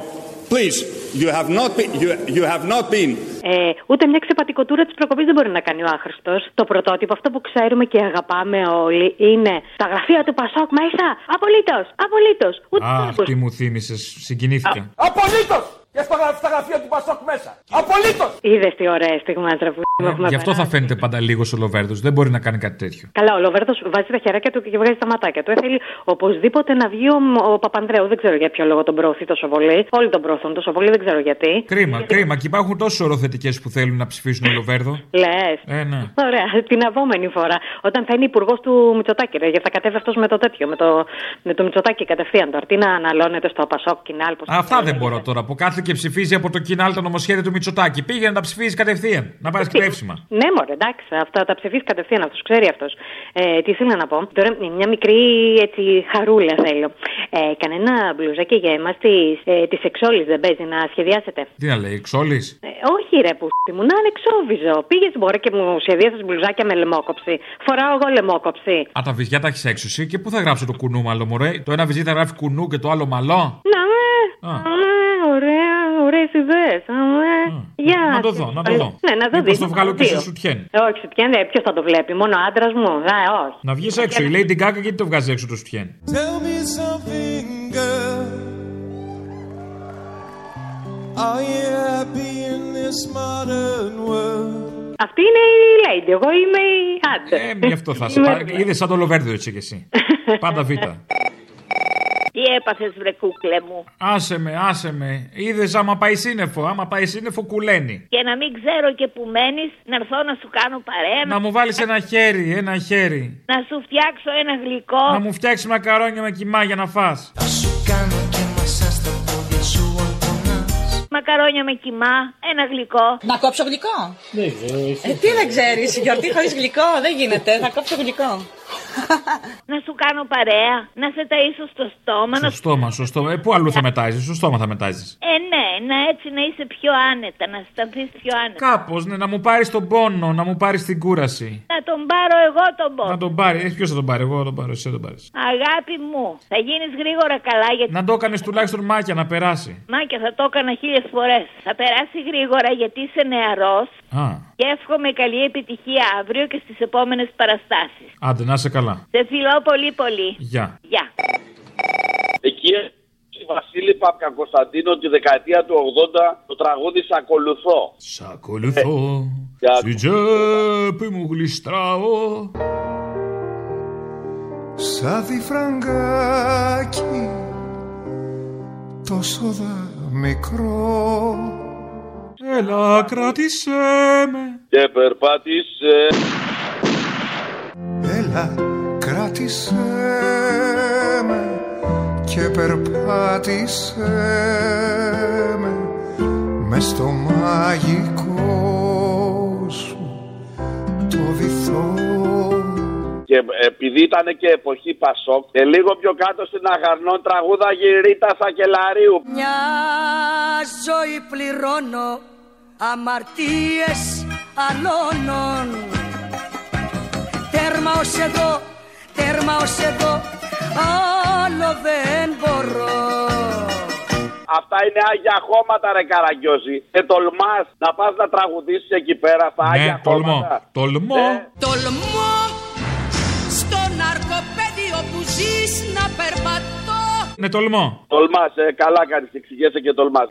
please, you have not been. You, you have not been. Ε, ούτε μια ξεπατικοτούρα της προκοπής δεν μπορεί να κάνει ο άχρηστος. Το πρωτότυπο, αυτό που ξέρουμε και αγαπάμε όλοι, είναι τα γραφεία του Πασόκ μέσα. Απολύτως! Απολύτως! Ούτε Αχ, τι μου θύμισες, συγκινήθηκα. Απολύτως! Και στο, στα γραφεία του Πασόκ μέσα. Απολύτως! Είδες τι ωραία στιγμάτρα που έχουμε Γι' αυτό θα περάσει. φαίνεται πάντα λίγος ο Λοβέρδος. Δεν μπορεί να κάνει κάτι τέτοιο. Καλά, ο Λοβέρδος βάζει τα χεράκια του και βγάζει τα ματάκια του. Ε, θέλει οπωσδήποτε να βγει ο, ο Παπανδρέου. Δεν ξέρω για ποιο λόγο τον προωθεί τόσο πολύ. Όλοι τον προωθούν τόσο πολύ, δεν ξέρω γιατί. Κρίμα, κρίμα. Και υπάρχουν τόσε οροθετικές που θέλουν να ψηφίσουν ο Λοβέρδο. Λες. Ε, ναι. Ωραία, την επόμενη φορά. Όταν θα είναι υπουργός του Μητσοτάκη, ρε, γιατί θα κατέβει αυτός με το τέτοιο, με το, με το Μητσοτάκη κατευθείαν τώρα. Τι να αναλώνεται στο Πασόκ, Κινάλ, πώς Αυτά δεν μπορώ τώρα που κάθε και ψηφίζει από το κοινάλ το νομοσχέδιο του Μητσοτάκη. Πήγαινε να τα ψηφίζει κατευθείαν. Να πάρει κρέψιμα. Ναι, μωρέ, εντάξει, αυτά τα ψηφίσει κατευθείαν αυτός, ξέρει αυτός. Ε, τι ήθελα να πω. Τώρα, μια μικρή έτσι, χαρούλα θέλω. Ε, κανένα μπλουζάκι για εμάς της ε, της εξόλης δεν παίζει να σχεδιάσετε; Τι να λέει, εξόλης; Ε, όχι ρε που μου, να είναι εξόβιζο. Πήγες μπορεί και μου σχεδίασε μπλουζάκια με λαιμόκοψη. Φοράω εγώ λαιμόκοψη. Α, τα βυζιά τα έχεις έξω εσύ και πού θα γράψω το κουνού μαλλό, μωρέ; Το ένα βυζί θα γράφει κουνού και το άλλο μαλλό. Να με. Α. Αμέ, ωραία, ωραίες ιδέες. Γεια. Να το δω, να το δω. Ναι, να το Μήπως δεις, το βγάλω και δύο. σε σουτιέν. Όχι, σουτιέν, δεν. Ποιος θα το βλέπει, μόνο άντρας μου. Α, όχι. Να βγεις έξω. Η Lady Gaga γιατί το βγάζει έξω το σουτιέν; Tell me something, girl. Are you happy in this modern world? Αυτή είναι η Lady, εγώ είμαι η άντρα. Ε, γι' αυτό θα σε πάρει. Είδες σαν το Λοβέρδο έτσι κι εσύ. [LAUGHS] Πάντα β. Τι έπαθες, βρε κούκλε μου; Άσε με, άσε με. Είδες άμα πάει σύννεφο. Άμα πάει σύννεφο, κουλαίνει. Και να μην ξέρω και που μένεις, να έρθω να σου κάνω παρέα. Να μου βάλεις ένα χέρι, ένα χέρι. να σου φτιάξω ένα γλυκό. Να μου φτιάξεις μακαρόνια με κοιμά για να φας. Κάνω και μασά στα πόδια σου ορκωνάς. Μακαρόνια με κοιμά, ένα γλυκό. Να κόψω γλυκό; Ε, τι δεν ξέρεις, γιορτή χωρίς γλυκό δεν γίνεται. Θα κόψω γλυκό. Να σου κάνω παρέα. Να σε ταΐσω στο στόμα. Στο Να... στόμα, στο στόμα. Ε, πού αλλού θα μετάζεις, στο στόμα θα μετάζεις. Ε, ναι, να έτσι να είσαι πιο άνετα, να αισθανθεί πιο άνετα. Κάπως, ναι, να μου πάρεις τον πόνο, να μου πάρεις την κούραση. Να τον πάρω εγώ τον πόνο. Να τον πάρει. Ε, Ποιος θα τον πάρει, εγώ θα τον πάρω, εσύ θα τον πάρεις. Αγάπη μου, θα γίνεις γρήγορα καλά γιατί. Να το έκανες τουλάχιστον μάκια να περάσει. Μάκια θα το έκανα χίλιες φορές. Θα περάσει γρήγορα γιατί είσαι νεαρός Α, και εύχομαι καλή επιτυχία αύριο και στις επόμενες παραστάσεις. άντε να είσαι καλά. Σε φιλώ πολύ πολύ. Γεια. Γεια. Εκεί η Βασίλης Παπακοσταντίνο τη δεκαετία του 80 το τραγούδι Σ' ακολουθώ. Σ' ακολουθώ, Για- στη τσέπη μου γλιστράω. Σαν διφραγκάκι τόσο δα μικρό Έλα, κράτησέ με. Και περπάτησε Έλα κράτησέ με και περπάτησέ με μες στο μαγικό σου το βυθό. Και επειδή ήταν και εποχή Πασόκ και λίγο πιο κάτω στην Αγαρνών τραγούδα Ρίτα Σακελαρίου. Μια ζωή πληρώνω αμαρτίες αλώνων. Τέρμα ως εδώ, τέρμα ως εδώ, άλλο δεν μπορώ. Αυτά είναι άγια χώματα ρε Καραγκιόζη. Και τολμάς να πας να τραγουδήσεις εκεί πέρα στα άγια Ναι, τολμώ. χώματα. Τολμώ. Ε, Τολμώ στο ναρκοπέδιο που ζεις να περπατώ. Ναι, τολμώ. Τολμάς, ε, καλά κάνεις. Και εξηγέσαι και τολμάς